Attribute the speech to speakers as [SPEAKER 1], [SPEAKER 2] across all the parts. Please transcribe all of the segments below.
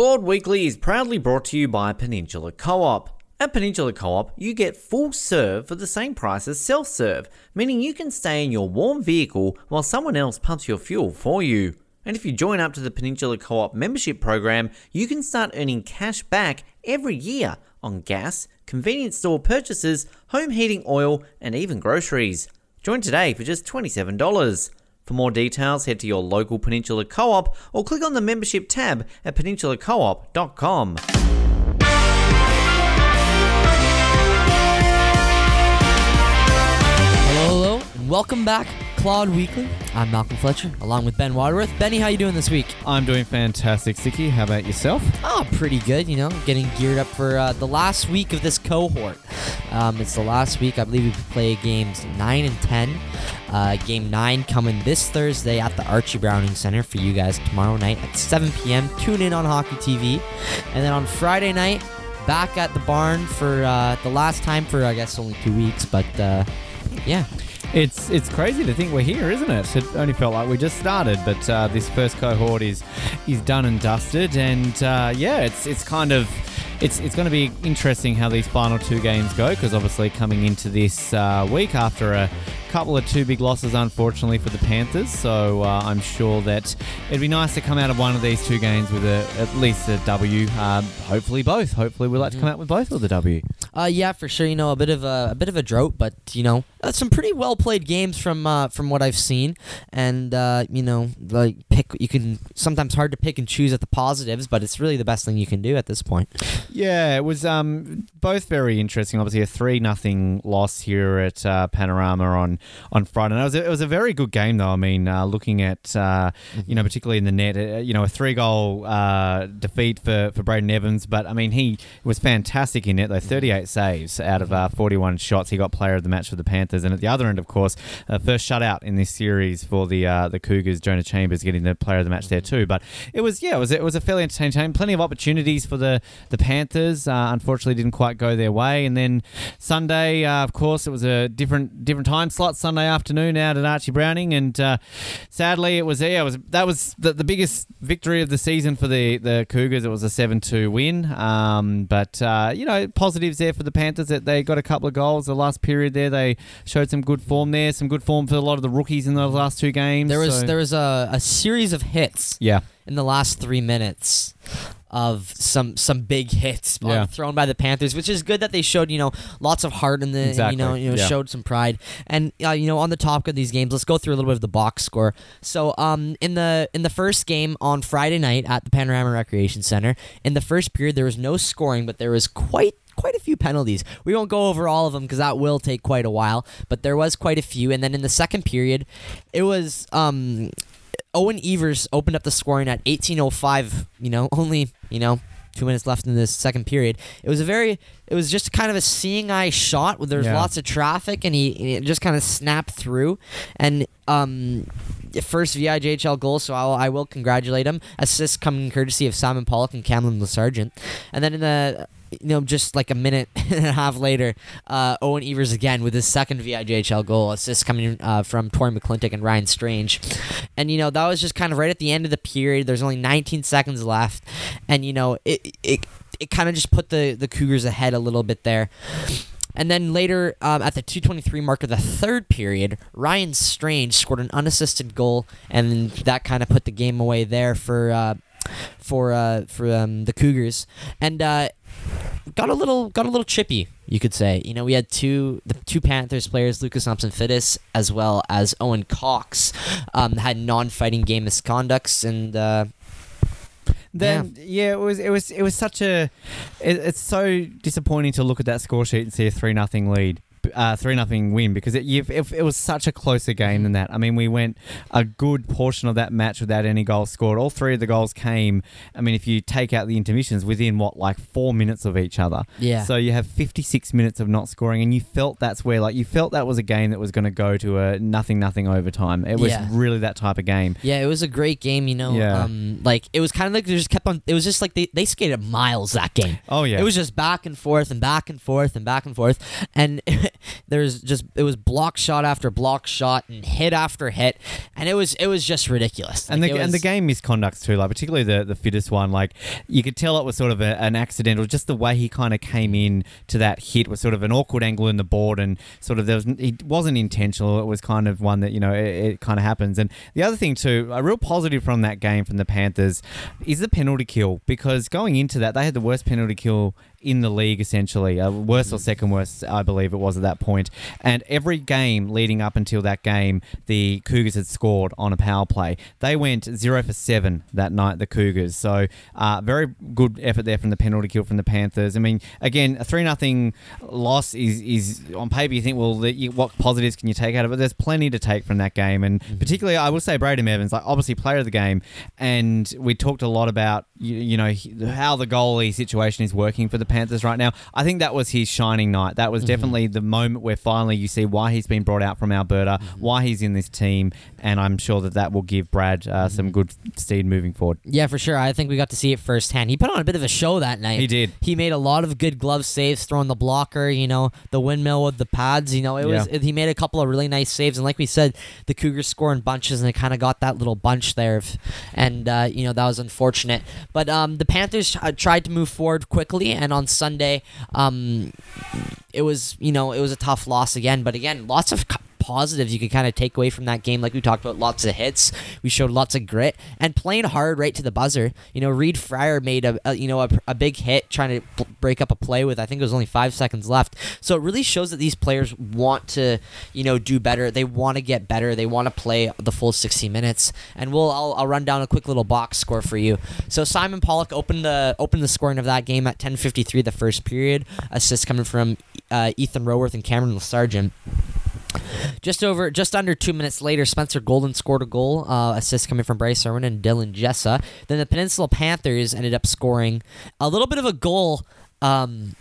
[SPEAKER 1] Claude Weekly is proudly brought to you by Peninsula Co op. At Peninsula Co op, you get full serve for the same price as self serve, meaning you can stay in your warm vehicle while someone else pumps your fuel for you. And if you join up to the Peninsula Co op membership program, you can start earning cash back every year on gas, convenience store purchases, home heating oil, and even groceries. Join today for just $27. For more details, head to your local Peninsula Co op or click on the membership tab at peninsulacoop.com.
[SPEAKER 2] Hello, hello, welcome back, Claude Weekly. I'm Malcolm Fletcher, along with Ben Waterworth. Benny, how you doing this week?
[SPEAKER 3] I'm doing fantastic, Sticky. How about yourself?
[SPEAKER 2] Oh, pretty good. You know, getting geared up for uh, the last week of this cohort. Um, it's the last week. I believe we play games nine and ten. Uh, game nine coming this Thursday at the Archie Browning Center for you guys tomorrow night at 7 p.m. Tune in on Hockey TV, and then on Friday night back at the barn for uh, the last time for I guess only two weeks, but uh, yeah.
[SPEAKER 3] It's it's crazy to think we're here, isn't it? It only felt like we just started, but uh, this first cohort is is done and dusted, and uh, yeah, it's it's kind of it's it's going to be interesting how these final two games go because obviously coming into this uh, week after a couple of two big losses, unfortunately for the Panthers. So uh, I'm sure that it'd be nice to come out of one of these two games with a, at least a W. Um, hopefully both. Hopefully we'd like to come out with both of the a W.
[SPEAKER 2] Uh, yeah, for sure. You know, a bit of a, a bit of a drought, but you know, uh, some pretty well played games from uh, from what I've seen, and uh, you know, like pick. You can sometimes hard to pick and choose at the positives, but it's really the best thing you can do at this point.
[SPEAKER 3] Yeah, it was um, both very interesting. Obviously, a three nothing loss here at uh, Panorama on on Friday. And it was a, it was a very good game though. I mean, uh, looking at uh, you know particularly in the net, uh, you know a three goal uh, defeat for for Braden Evans, but I mean he was fantastic in it though. Thirty eight saves out of uh, forty one shots. He got player of the match for the Panthers, and at the other end, of course, uh, first shutout in this series for the uh, the Cougars. Jonah Chambers getting the player of the match there too. But it was yeah, it was it was a fairly entertaining. Plenty of opportunities for the the Panthers. Uh, unfortunately, didn't quite go their way. And then Sunday, uh, of course, it was a different different time slot. Sunday afternoon out at Archie Browning, and uh, sadly, it was yeah, it was that was the, the biggest victory of the season for the the Cougars. It was a seven two win. Um, but you know, positives there for the Panthers that they got a couple of goals. The last period there, they showed some good form there. Some good form for a lot of the rookies in those last two games.
[SPEAKER 2] There was
[SPEAKER 3] so-
[SPEAKER 2] there was a, a series of hits
[SPEAKER 3] yeah.
[SPEAKER 2] in the last three minutes of some some big hits
[SPEAKER 3] Yeah.
[SPEAKER 2] thrown by the Panthers, which is good that they showed you know lots of heart in the
[SPEAKER 3] Exactly,
[SPEAKER 2] you know you know
[SPEAKER 3] yeah.
[SPEAKER 2] showed some pride and uh, you know on the topic of these games, let's go through a little bit of the box score. So um in the in the first game on Friday night at the Panorama Recreation Center, in the first period there was no scoring, but there was quite quite a few penalties. We won't go over all of them because that will take quite a while, but there was quite a few. And then in the second period, it was um, Owen Evers opened up the scoring at 18:05. You know, only you know two minutes left in this second period. It was a very, it was just kind of a seeing eye shot where there was
[SPEAKER 3] Yeah.
[SPEAKER 2] lots of traffic and he, just kind of snapped through. And um, first VIJHL goal, so I'll, I will congratulate him. Assist coming courtesy of Simon Pollock and Cameron Sargent. And then in the you know, just like a minute and a half later, uh, Owen Evers again with his second VIJHL goal, assist coming uh, from Tori McClintock and Ryan Strange. And, you know, that was just kind of right at the end of the period. There's only 19 seconds left. And, you know, it, it, it kind of just put the, the Cougars ahead a little bit there. And then later, um, at the 223 mark of the third period, Ryan Strange scored an unassisted goal, and that kind of put the game away there for uh, for uh, for um, the Cougars. And uh, got a little got a little chippy, you could say. You know, we had two the two Panthers players, Lucas Thompson Fittis, as well as Owen Cox, um, had non-fighting game misconducts, and uh,
[SPEAKER 3] Then yeah. it was it was it was such a it, it's so disappointing to look at that score sheet and see a three nothing lead. Uh, three nothing win because it, you've, it, it was such a closer game than that. I mean, we went a good portion of that match without any goals scored. All three of the goals came. I mean, if you take out the intermissions, within what like four minutes of each other.
[SPEAKER 2] Yeah.
[SPEAKER 3] So you have fifty six minutes of not scoring, and you felt that's where like you felt that was a game that was going to go to a nothing nothing overtime. It was
[SPEAKER 2] Yeah.
[SPEAKER 3] really that type of game.
[SPEAKER 2] yeah, it was a great game. You know,
[SPEAKER 3] Yeah.
[SPEAKER 2] um, like it was kind of like they just kept on. It was just like they they skated miles that game.
[SPEAKER 3] Oh yeah.
[SPEAKER 2] It was just back and forth and back and forth and back and forth. And There's just it was block shot after block shot and hit after hit, and it was it was just ridiculous.
[SPEAKER 3] And the
[SPEAKER 2] it
[SPEAKER 3] and the game misconducts too, like particularly the the Fittis one. Like you could tell it was sort of a, an accidental. Just the way he kind of came in to that hit was sort of an awkward angle in the board, and sort of there was it wasn't intentional. It was kind of one that you know it, it kind of happens. And the other thing too, a real positive from that game from the Panthers is the penalty kill because going into that they had the worst penalty kill in the league essentially, uh, worst or second worst, I believe it was at that point. And every game leading up until that game, the Cougars had scored on a power play. They went zero for seven that night, the Cougars. So uh, very good effort there from the penalty kill from the Panthers. I mean, again, a three nothing loss is is on paper. You think, well, the, you, what positives can you take out of it? There's plenty to take from that game, and particularly, I will say Braden Evans, like obviously player of the game, and we talked a lot about you, you know how the goalie situation is working for the Panthers right now. I think that was his shining night. That was definitely the moment where finally you see why he's been brought out from Alberta, why he's in this team, and I'm sure that that will give Brad uh, some good steed moving forward.
[SPEAKER 2] Yeah, for sure. I think we got to see it firsthand. He put on a bit of a show that night.
[SPEAKER 3] He did.
[SPEAKER 2] He made a lot of good glove saves, throwing the blocker. You know, the windmill with the pads. You know, it was.
[SPEAKER 3] Yeah.
[SPEAKER 2] It, he made a couple of really nice saves, and like we said, the Cougars score in bunches, and it kind of got that little bunch there, of- and uh, you know that was unfortunate. But um, the Panthers uh, tried to move forward quickly, and on Sunday, um, it was you know it was a tough loss again. But again, lots of. Positives you could kind of take away from that game, like we talked about, lots of hits. We showed lots of grit and playing hard right to the buzzer. You know, Reed Fryer made a, a you know a, a big hit trying to p- break up a play with I think it was only five seconds left. So it really shows that these players want to you know do better. They want to get better. They want to play the full 60 minutes. And we'll I'll, I'll run down a quick little box score for you. So Simon Pollock opened the opened the scoring of that game at 10:53 the first period. Assists coming from uh, Ethan Roworth and Cameron Sargent. Just over, just under two minutes later, Spencer Golden scored a goal. Uh, assist coming from Bryce Irwin and Dylan Jessa. Then the Peninsula Panthers ended up scoring a little bit of a goal. Um,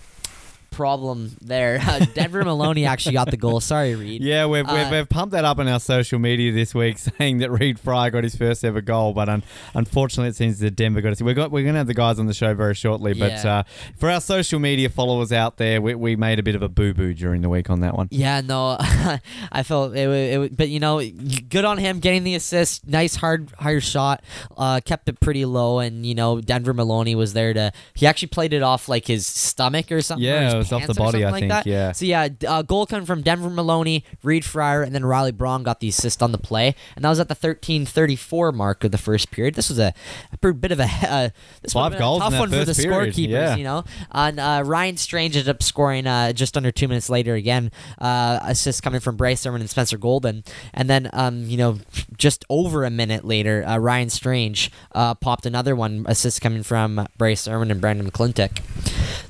[SPEAKER 2] problem there. Denver Maloney actually got the goal. Sorry, Reed.
[SPEAKER 3] Yeah, we've, we've,
[SPEAKER 2] Uh,
[SPEAKER 3] we've pumped that up on our social media this week, saying that Reed Fry got his first ever goal, but un- unfortunately, it seems that Denver got us. We got we're going to have the guys on the show very shortly, but uh, for our social media followers out there, we, we made a bit of a boo boo during the week on that one.
[SPEAKER 2] Yeah, no, I felt it, wa- it, but you know, good on him getting the assist. Nice hard hard shot. Uh, kept it pretty low, and you know, Denver Maloney was there to. He actually played it off like his stomach or something. or
[SPEAKER 3] Yeah,
[SPEAKER 2] his
[SPEAKER 3] off the body, I
[SPEAKER 2] like
[SPEAKER 3] think,
[SPEAKER 2] that.
[SPEAKER 3] yeah.
[SPEAKER 2] So yeah, uh, goal coming from Denver Maloney, Reed Fryer, and then Riley Braun got the assist on the play, and that was at the thirteen thirty four mark of the first period. This was a, a bit of a uh, this
[SPEAKER 3] Five
[SPEAKER 2] would've a tough one for the
[SPEAKER 3] period,
[SPEAKER 2] scorekeepers.
[SPEAKER 3] yeah.
[SPEAKER 2] You know, and uh, Ryan Strange ended up scoring uh, just under two minutes later again. Uh, assist coming from Bryce Irwin and Spencer Golden, and then um, you know just over a minute later, uh, Ryan Strange uh, popped another one. Assist coming from Bryce Irwin and Brandon McClintock.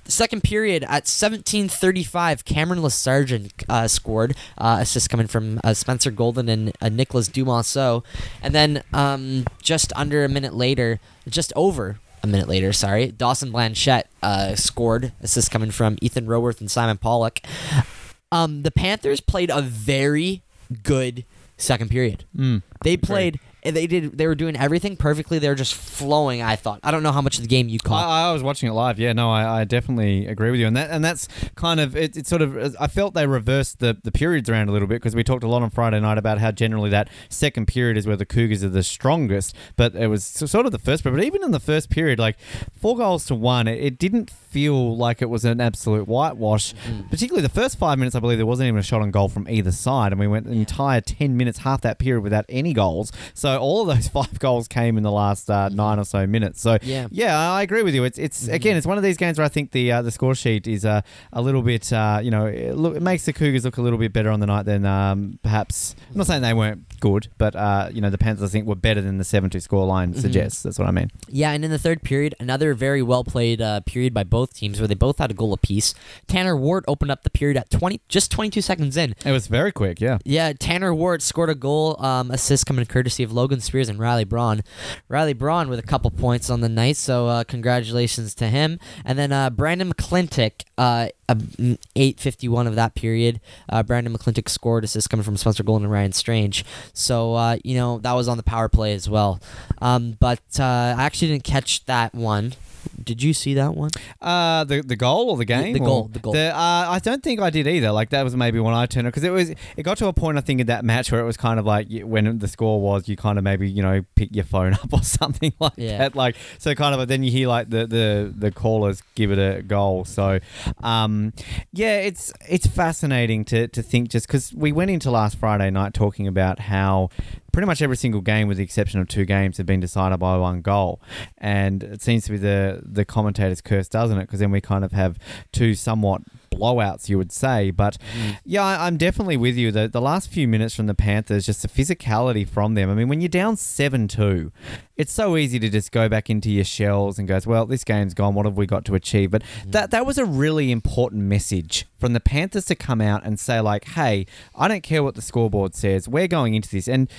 [SPEAKER 2] The second period at 17:35, Cameron Lesargent uh, scored. Uh, assist coming from uh, Spencer Golden and uh, Nicholas Dumonceau, and then um, just under a minute later, just over a minute later, sorry, Dawson Blanchette uh, scored. Assist coming from Ethan Roworth and Simon Pollock. Um, the Panthers played a very good second period.
[SPEAKER 3] Mm.
[SPEAKER 2] They played. They did. They were doing everything perfectly. They were just flowing. I thought. I don't know how much of the game you caught.
[SPEAKER 3] I, I was watching it live. Yeah, no, I, I definitely agree with you, and that and that's kind of it. It's sort of I felt they reversed the the periods around a little bit because we talked a lot on Friday night about how generally that second period is where the Cougars are the strongest, but it was sort of the first period. But even in the first period, like four goals to one, it, it didn't feel like it was an absolute whitewash. Particularly the first five minutes, I believe there wasn't even a shot on goal from either side, and we went the entire ten minutes, half that period without any goals. So all of those five goals came in the last uh, nine or so minutes. So
[SPEAKER 2] Yeah.
[SPEAKER 3] yeah, I agree with you. It's it's again, it's one of these games where I think the uh, the score sheet is uh, a little bit, uh, you know, it, look, it makes the Cougars look a little bit better on the night than um, perhaps. I'm not saying they weren't good, but uh, you know, the Panthers I think were better than the seven two score line suggests. That's what I mean.
[SPEAKER 2] Yeah, and in the third period, another very well played uh, period by both teams where they both had a goal apiece. Tanner Ward opened up the period at 20, just 22 seconds in.
[SPEAKER 3] It was very quick. Yeah.
[SPEAKER 2] Yeah, Tanner Ward scored a goal, um, assist coming courtesy of Logan Spears and Riley Braun. Riley Braun with a couple points on the night, so uh, congratulations to him. And then uh, Brandon McClintock, uh, eight fifty one of that period. Uh, Brandon McClintock scored assist coming from Spencer Golden and Ryan Strange. So uh, you know that was on the power play as well. Um, but uh, I actually didn't catch that one did you see that one?
[SPEAKER 3] Uh, the the goal or the game?
[SPEAKER 2] the
[SPEAKER 3] or-
[SPEAKER 2] goal, the goal.
[SPEAKER 3] uh, I don't think I did either. Like that was maybe when I turned it because it was it got to a point I think in that match where it was kind of like when the score was you kind of maybe you know pick your phone up or something like
[SPEAKER 2] Yeah.
[SPEAKER 3] that. Like so kind of then you hear like the the the callers give it a goal. So um, yeah, it's it's fascinating to to think just because we went into last Friday night talking about how pretty much every single game, with the exception of two games, have been decided by one goal, and it seems to be the the commentator's curse, doesn't it? Because then we kind of have two somewhat blowouts, you would say. But mm. yeah, I, I'm definitely with you. The the last few minutes from the Panthers, just the physicality from them. I mean, when you're down seven two, it's so easy to just go back into your shells and goes, well, this game's gone. What have we got to achieve? But that that was a really important message from the Panthers to come out and say like, hey, I don't care what the scoreboard says. We're going into this, and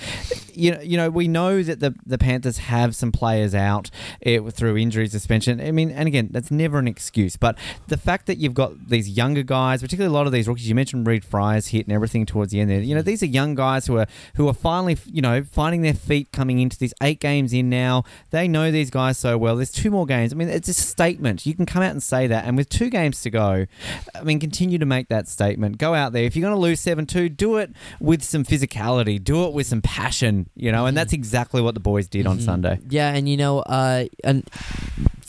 [SPEAKER 3] you know, you know, we know that the the Panthers have some players out eh, through injury, suspension. I mean, and again, that's never an excuse. But the fact that you've got these younger guys, particularly a lot of these rookies, you mentioned Reed Fry's hit and everything towards the end there. You know, these are young guys who are who are finally, you know, finding their feet coming into these eight games in now. They know these guys so well. There's two more games. I mean, it's a statement. You can come out and say that, and with two games to go, I mean, continue to make that statement. Go out there. If you're going to lose seven two, do it with some physicality. Do it with some passion. You know, and that's exactly what the boys did on
[SPEAKER 2] Mhm.
[SPEAKER 3] Sunday.
[SPEAKER 2] Yeah, and you know, uh, and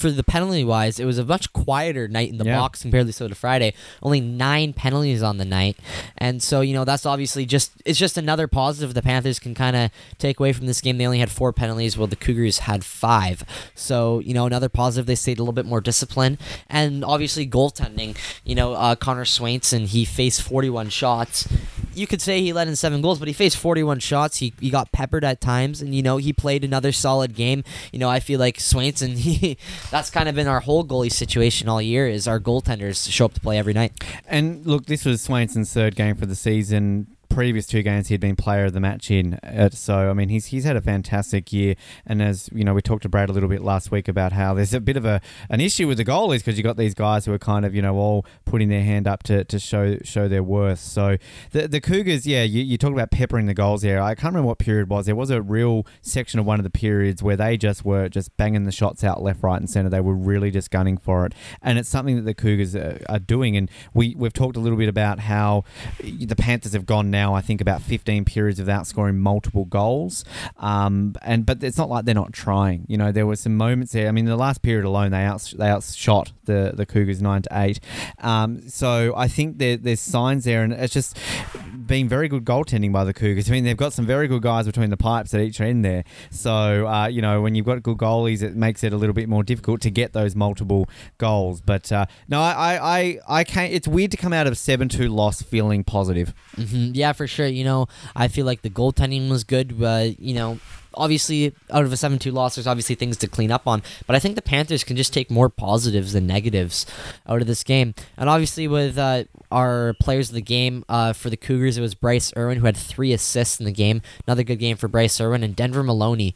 [SPEAKER 2] for the penalty wise, it was a much quieter night in the
[SPEAKER 3] Yeah.
[SPEAKER 2] box compared to to Friday. Only nine penalties on the night, and so you know that's obviously just it's just another positive the Panthers can kind of take away from this game. They only had four penalties, while the Cougars had five. So you know another positive. They stayed a little bit more disciplined, and obviously goaltending. You know, uh, Connor Swainson he faced 41 shots. You could say he let in seven goals, but he faced 41 shots. He, he got peppered at times, and you know he played another solid game. You know I feel like Swainson. He that's kind of been our whole goalie situation all year. Is our goaltenders show up to play every night.
[SPEAKER 3] And look, this was Swainson's third game for the season. Previous two games, he'd been player of the match in. So, I mean, he's he's had a fantastic year. And as you know, we talked to Brad a little bit last week about how there's a bit of a an issue with the goalies because you got these guys who are kind of you know all putting their hand up to, to show show their worth. So the the Cougars, yeah, you, you talk about peppering the goals there. I can't remember what period was. There was a real section of one of the periods where they just were just banging the shots out left, right, and center. They were really just gunning for it, and it's something that the Cougars are, are doing. And we we've talked a little bit about how the Panthers have gone now. I think about 15 periods without scoring multiple goals, um, and but it's not like they're not trying. You know, there were some moments there. I mean, the last period alone, they out they outshot the the Cougars nine to eight. Um, so I think there, there's signs there, and it's just been very good goaltending by the Cougars. I mean, they've got some very good guys between the pipes at each end there. So uh, you know, when you've got good goalies, it makes it a little bit more difficult to get those multiple goals. But uh, no, I, I, I, can't. It's weird to come out of seven two loss feeling positive.
[SPEAKER 2] hmm Yeah, for sure. You know, I feel like the goaltending was good, but you know, obviously out of a 7-2 loss there's obviously things to clean up on but i think the panthers can just take more positives than negatives out of this game and obviously with uh, our players of the game uh, for the cougars it was bryce irwin who had three assists in the game. Another good game for bryce irwin and denver maloney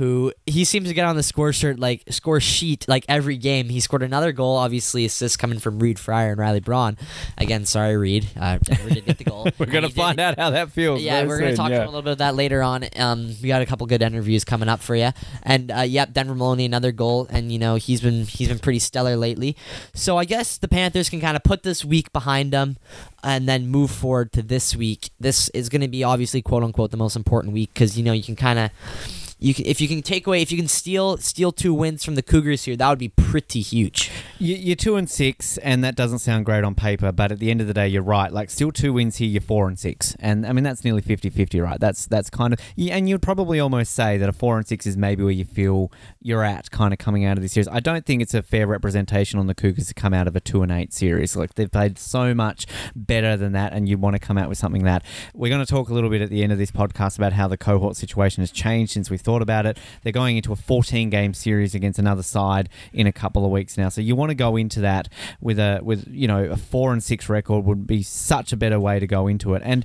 [SPEAKER 2] who he seems to get on the score shirt like score sheet like every game he scored another goal obviously assists coming from reed fryer and riley braun again sorry reed uh, denver did get the goal
[SPEAKER 3] We're gonna
[SPEAKER 2] he did-
[SPEAKER 3] find out how that feels.
[SPEAKER 2] yeah, we're gonna
[SPEAKER 3] soon,
[SPEAKER 2] talk
[SPEAKER 3] yeah.
[SPEAKER 2] a little bit about that later on. Um, we got a couple good interviews coming up for you, and uh, yep, Denver Maloney another goal, and you know he's been he's been pretty stellar lately. So I guess the Panthers can kind of put this week behind them, and then move forward to this week. This is going to be obviously quote unquote the most important week because you know you can kind of. You can, if you can take away, if you can steal steal two wins from the Cougars here, that would be pretty huge.
[SPEAKER 3] You- You're two and six, and that doesn't sound great on paper, but at the end of the day, you're right. Like, still two wins here, you're four and six, and I mean that's nearly 50-50, right? That's that's kind of, and you'd probably almost say that a four and six is maybe where you feel you're at, kind of coming out of this series. I don't think it's a fair representation on the Cougars to come out of a two and eight series. Like they've played so much better than that, and you want to come out with something that we're going to talk a little bit at the end of this podcast about how the cohort situation has changed since we thought about it. They're going into a 14 game series against another side in a couple of weeks now, so you want to go into that with a with you know a four and six record would be such a better way to go into it. And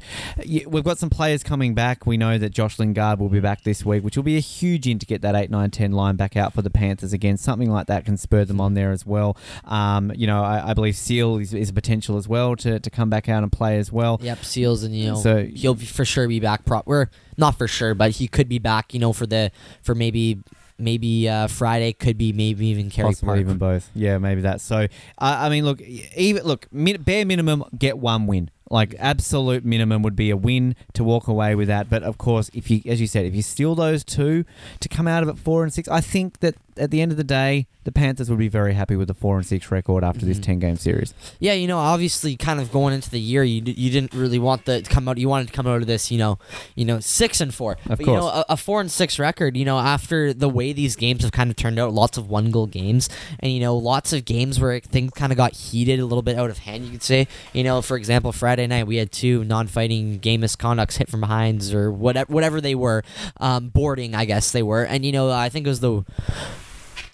[SPEAKER 3] we've got some players coming back. We know that Josh Lingard will be back this week, which will be a huge in to get that 8, 9, 10 line back out for the Panthers again. Something like that can spur them on there as well. Um, you know, I, I believe Seal is, is a potential as well to, to come back out and play as well.
[SPEAKER 2] Yep, Seals and you
[SPEAKER 3] So-
[SPEAKER 2] he'll be, for sure be back. Pro- we're not for sure, but he could be back. You know, for the for maybe maybe uh, Friday could be maybe even Kerry
[SPEAKER 3] Possibly
[SPEAKER 2] Park.
[SPEAKER 3] even both. Yeah, maybe that. So, uh, I mean, look, even look, min- bare minimum, get one win. Like absolute minimum would be a win to walk away with that. But of course, if you, as you said, if you steal those two to come out of it four and six, I think that at the end of the day, the Panthers would be very happy with the four and six record after this
[SPEAKER 2] Mhm.
[SPEAKER 3] ten game series.
[SPEAKER 2] Yeah, you know, obviously, kind of going into the year, you d- you didn't really want the to come out. You wanted to come out of this, you know, you know, six and four.
[SPEAKER 3] Of
[SPEAKER 2] but you know,
[SPEAKER 3] course.
[SPEAKER 2] a, a four and six record. You know, after the way these games have kind of turned out, lots of one goal games, and you know, lots of games where things kind of got heated a little bit out of hand. You could say, you know, for example, Friday night we had two non-fighting game misconducts hit from behinds or whatever whatever they were, um, boarding, I guess they were, and you know, I think it was the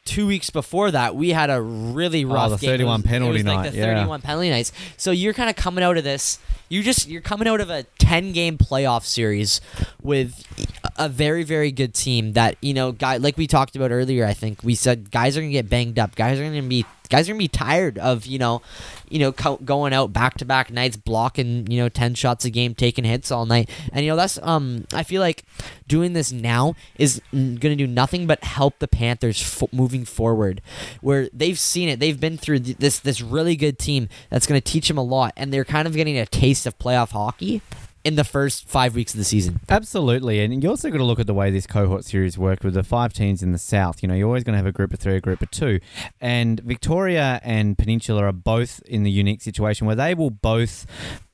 [SPEAKER 2] two weeks before that, we had a really rough.
[SPEAKER 3] Oh, the
[SPEAKER 2] game.
[SPEAKER 3] 31
[SPEAKER 2] was-
[SPEAKER 3] penalty night,
[SPEAKER 2] the
[SPEAKER 3] yeah.
[SPEAKER 2] 31 penalty nights. So you're kind of coming out of this. You just you're coming out of a 10 game playoff series with a very very good team that you know guy like we talked about earlier. I think we said guys are gonna get banged up. Guys are gonna be guys are gonna be tired of you know you know co- going out back to back nights blocking you know 10 shots a game taking hits all night. And you know that's um i feel like doing this now is gonna do nothing but help the panthers moving forward. Where they've seen it. They've been through th- this this really good team that's gonna teach them a lot. And they're kind of getting a taste of playoff hockey in the first five weeks of the season
[SPEAKER 3] Absolutely, and you also got to look at the way this cohort series worked with the five teams in the south. You know, you're always going to have a group of three, a group of two, and Victoria and Peninsula are both in the unique situation where they will both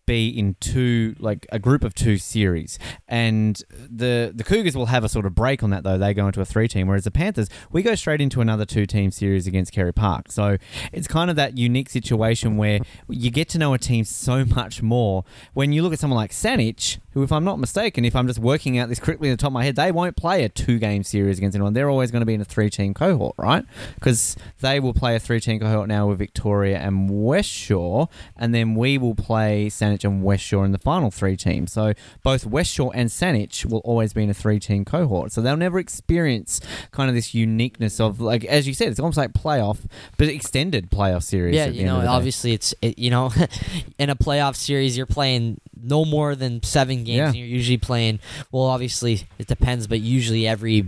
[SPEAKER 3] be in two like a group of two series. And the the cougars will have a sort of break on that though. They go into a three team whereas the panthers we go straight into another two team series against kerry park. So it's kind of that unique situation where you get to know a team so much more when you look at someone like Saanich, who, if I'm not mistaken, if I'm just working out this quickly in the top of my head, they won't play a two game series against anyone. They're always going to be in a three team cohort, right? Because they will play a three team cohort now with Victoria and West Shore, and then we will play Saanich and West Shore in the final three teams. So both West Shore and Saanich will always be in a three team cohort. So they'll never experience kind of this uniqueness of, like, as you said, it's almost like playoff, but extended playoff series.
[SPEAKER 2] Yeah, you know,
[SPEAKER 3] of the day.
[SPEAKER 2] obviously it's it, you know, in a playoff series you're playing no more than seven games.
[SPEAKER 3] Yeah.
[SPEAKER 2] And you're usually playing. Well, obviously it depends, but usually every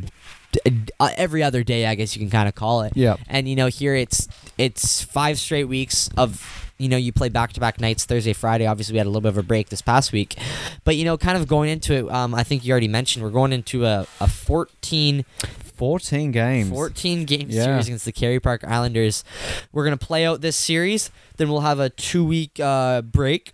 [SPEAKER 2] uh, every other day, I guess you can kind of call it.
[SPEAKER 3] Yeah.
[SPEAKER 2] And you know, here it's it's five straight weeks of you know you play back to back nights Thursday Friday. Obviously, we had a little bit of a break this past week, but you know, kind of going into it. Um, I think you already mentioned we're going into a a 14
[SPEAKER 3] 14 games.
[SPEAKER 2] 14 game
[SPEAKER 3] Yeah.
[SPEAKER 2] series against the Kerry Park Islanders. We're going to play out this series, then we'll have a two week uh, break,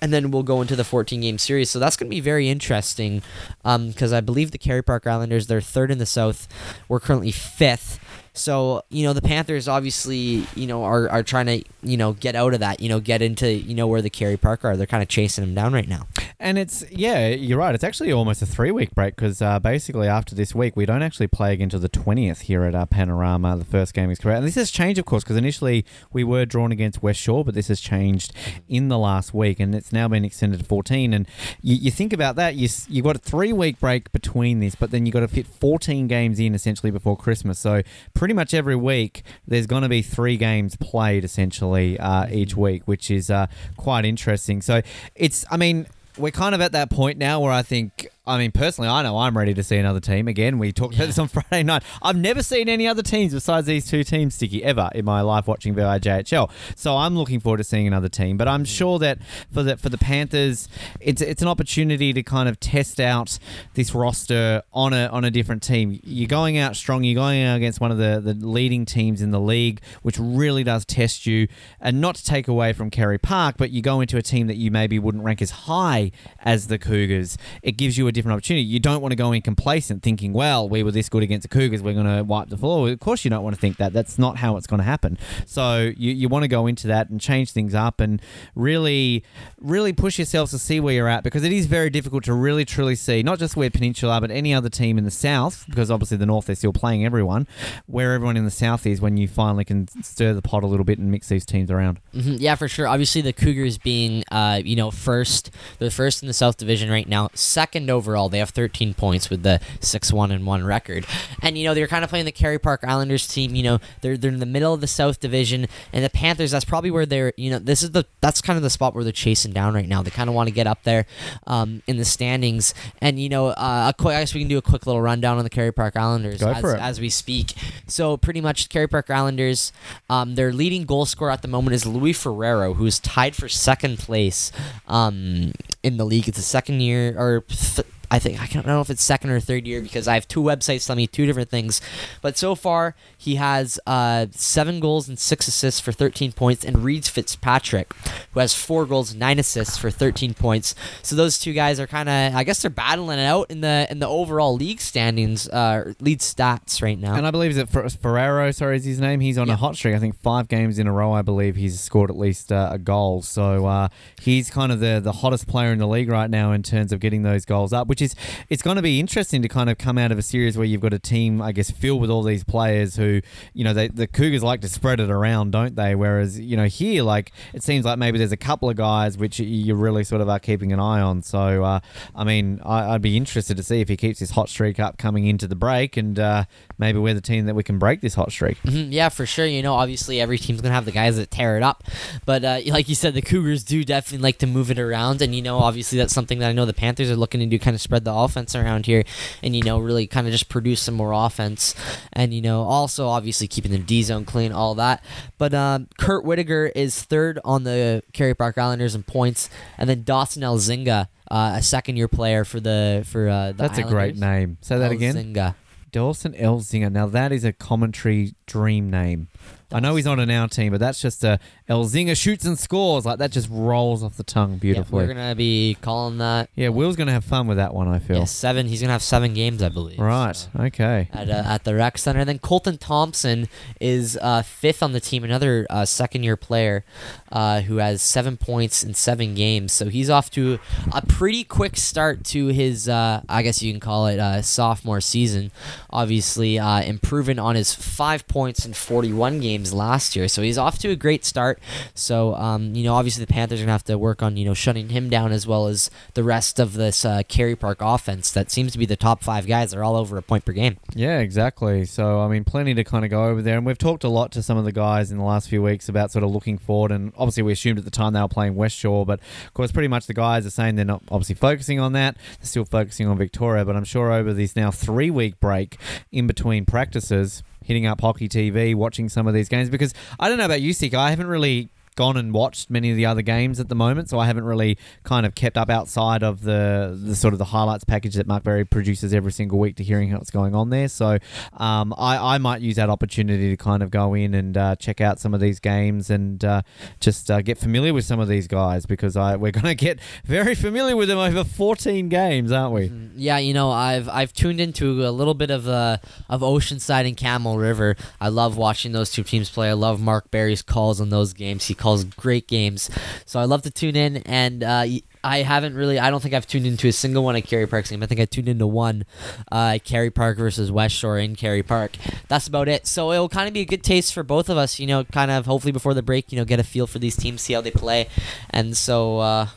[SPEAKER 2] and then we'll go into the 14 game series. So that's going to be very interesting um, because I believe the Kerry Park Islanders, they're third in the South. We're currently fifth. So, you know, the Panthers obviously, you know, are, are trying to, you know, get out of that, you know, get into, you know, where the Kerry Park are. They're kind of chasing them down right now.
[SPEAKER 3] And it's yeah, you're right. It's actually almost a three week break because uh, basically after this week we don't actually play again until the twentieth here at our Panorama. The first game is correct, and this has changed, of course, because initially we were drawn against West Shore, but this has changed in the last week, and it's now been extended to fourteen. And you, you think about that, you s- you got a three week break between this, but then you've got to fit fourteen games in essentially before Christmas. So pretty much every week there's going to be three games played essentially uh, each week, which is uh, quite interesting. So it's, I mean we're kind of at that point now where I think, I mean, personally, I know I'm ready to see another team. Again, we talked about this on Friday night. I've never seen any other teams besides these two teams, Sticky, ever in my life watching VIJHL. So I'm looking forward to seeing another team. But I'm sure that for the for the Panthers, it's it's an opportunity to kind of test out this roster on a on a different team. You're going out strong. You're going out against one of the the leading teams in the league, which really does test you. And not to take away from Kerry Park, but you go into a team that you maybe wouldn't rank as high as the Cougars. It gives you a different opportunity. You don't want to go in complacent, thinking, "Well, we were this good against the Cougars. We're going to wipe the floor." Of course, you don't want to think that. That's not how it's going to happen. So you you want to go into that and change things up and really really push yourselves to see where you're at because it is very difficult to really truly see not just where Peninsula are, but any other team in the south because obviously the north they're still playing everyone. Where everyone in the south is when you finally can stir the pot a little bit and mix these teams around.
[SPEAKER 2] hmm Yeah, for sure. Obviously, the Cougars being, uh, you know, first, they're first in the South Division right now, second overall. Overall. They have 13 points with the 6-1 and 1 record. And you know, they're kind of playing the Kerry Park Islanders team, you know, they're they're in the middle of the South Division and the Panthers that's probably where they're, you know, this is the that's kind of the spot where they're chasing down right now. They kind of want to get up there um, in the standings. And you know, uh, a quick I guess we can do a quick little rundown on the Kerry Park Islanders as, as we speak. So pretty much Kerry Park Islanders um, their leading goal scorer at the moment is Louis Ferrero, who's tied for second place um, in the league. It's the second year, or th- I think I don't know if it's second or third year because I have two websites telling me two different things. But so far, he has uh, seven goals and six assists for 13 points, and Reeds Fitzpatrick, who has four goals, and nine assists for 13 points. So those two guys are kind of, I guess, they're battling it out in the in the overall league standings, uh, lead stats right now.
[SPEAKER 3] And I believe that Fer- Ferrero, sorry, is his name. He's on
[SPEAKER 2] Yeah.
[SPEAKER 3] a hot streak. I think five games in a row. I believe he's scored at least uh, a goal. So uh, he's kind of the the hottest player in the league right now in terms of getting those goals up. Which is it's going to be interesting to kind of come out of a series where you've got a team, I guess, filled with all these players who, you know, they, the Cougars like to spread it around, don't they? Whereas you know here, like it seems like maybe there's a couple of guys which you really sort of are keeping an eye on. So uh, I mean, I, I'd be interested to see if he keeps his hot streak up coming into the break and. Uh, maybe we're the team that we can break this hot streak.
[SPEAKER 2] Mhm, yeah, for sure. You know, obviously every team's gonna have the guys that tear it up, but uh, like you said, the Cougars do definitely like to move it around, and you know, obviously that's something that I know the Panthers are looking to do, kind of spread the offense around here, and you know, really kind of just produce some more offense, and you know, also obviously keeping the D zone clean, all that. But um, Kurt Whittaker is third on the Kerry Park Islanders in points, and then Dawson Elzinga. Uh, a second-year player for the for uh, the
[SPEAKER 3] That's a great name. Say that again.
[SPEAKER 2] Elzinga.
[SPEAKER 3] Dawson Elzinger. Now that is a commentary dream name. I know he's not on our team, but that's just a Elzinger shoots and scores. Like that just rolls off the tongue
[SPEAKER 2] Yeah,
[SPEAKER 3] beautifully.
[SPEAKER 2] we're gonna be calling that
[SPEAKER 3] Yeah, Will's gonna have fun with that one. I feel.
[SPEAKER 2] Yeah, seven. He's gonna have seven games, I believe.
[SPEAKER 3] Right.
[SPEAKER 2] so,
[SPEAKER 3] Okay.
[SPEAKER 2] at uh, at the rec center. And then Colton Thompson is uh, fifth on the team, another uh, second year player uh, who has seven points in seven games. So he's off to a pretty quick start to his, uh, I guess you can call it, uh, sophomore season. Obviously, uh, improving on his five points in 41 games last year. So he's off to a great start. So um, you know, obviously the Panthers are gonna have to work on you know shutting him down as well as the rest of this uh, Kerry Park offense that seems to be the top five guys. They're all over a point per game.
[SPEAKER 3] Yeah, exactly. So, I mean, plenty to kind of go over there. And we've talked a lot to some of the guys in the last few weeks about sort of looking forward. And obviously, we assumed at the time they were playing West Shore. But of course, pretty much the guys are saying they're not obviously focusing on that. They're still focusing on Victoria. But I'm sure over this now three week break in between practices, hitting up Hockey TV, watching some of these games. Because I don't know about you, Stick. I haven't really gone and watched many of the other games at the moment, so I haven't really kind of kept up outside of the the sort of the highlights package that Mark Berry produces every single week to hearing what's going on there. So um, I, I might use that opportunity to kind of go in and uh, check out some of these games and uh, just uh, get familiar with some of these guys because I we're going to get very familiar with them over 14 games, aren't we?
[SPEAKER 2] Mm, Yeah, you know, I've I've tuned into a little bit of uh, of Oceanside and Campbell River. I love watching those two teams play. I love Mark Barry's calls on those games. He calls great games, so I love to tune in. And uh, I haven't really, I don't think I've tuned into a single one at Kerry Park's game. I think I tuned into one, uh, Kerry Park versus West Shore in Kerry Park. That's about it. So it'll kind of be a good taste for both of us. You know, kind of hopefully before the break, you know, get a feel for these teams, see how they play, and so uh,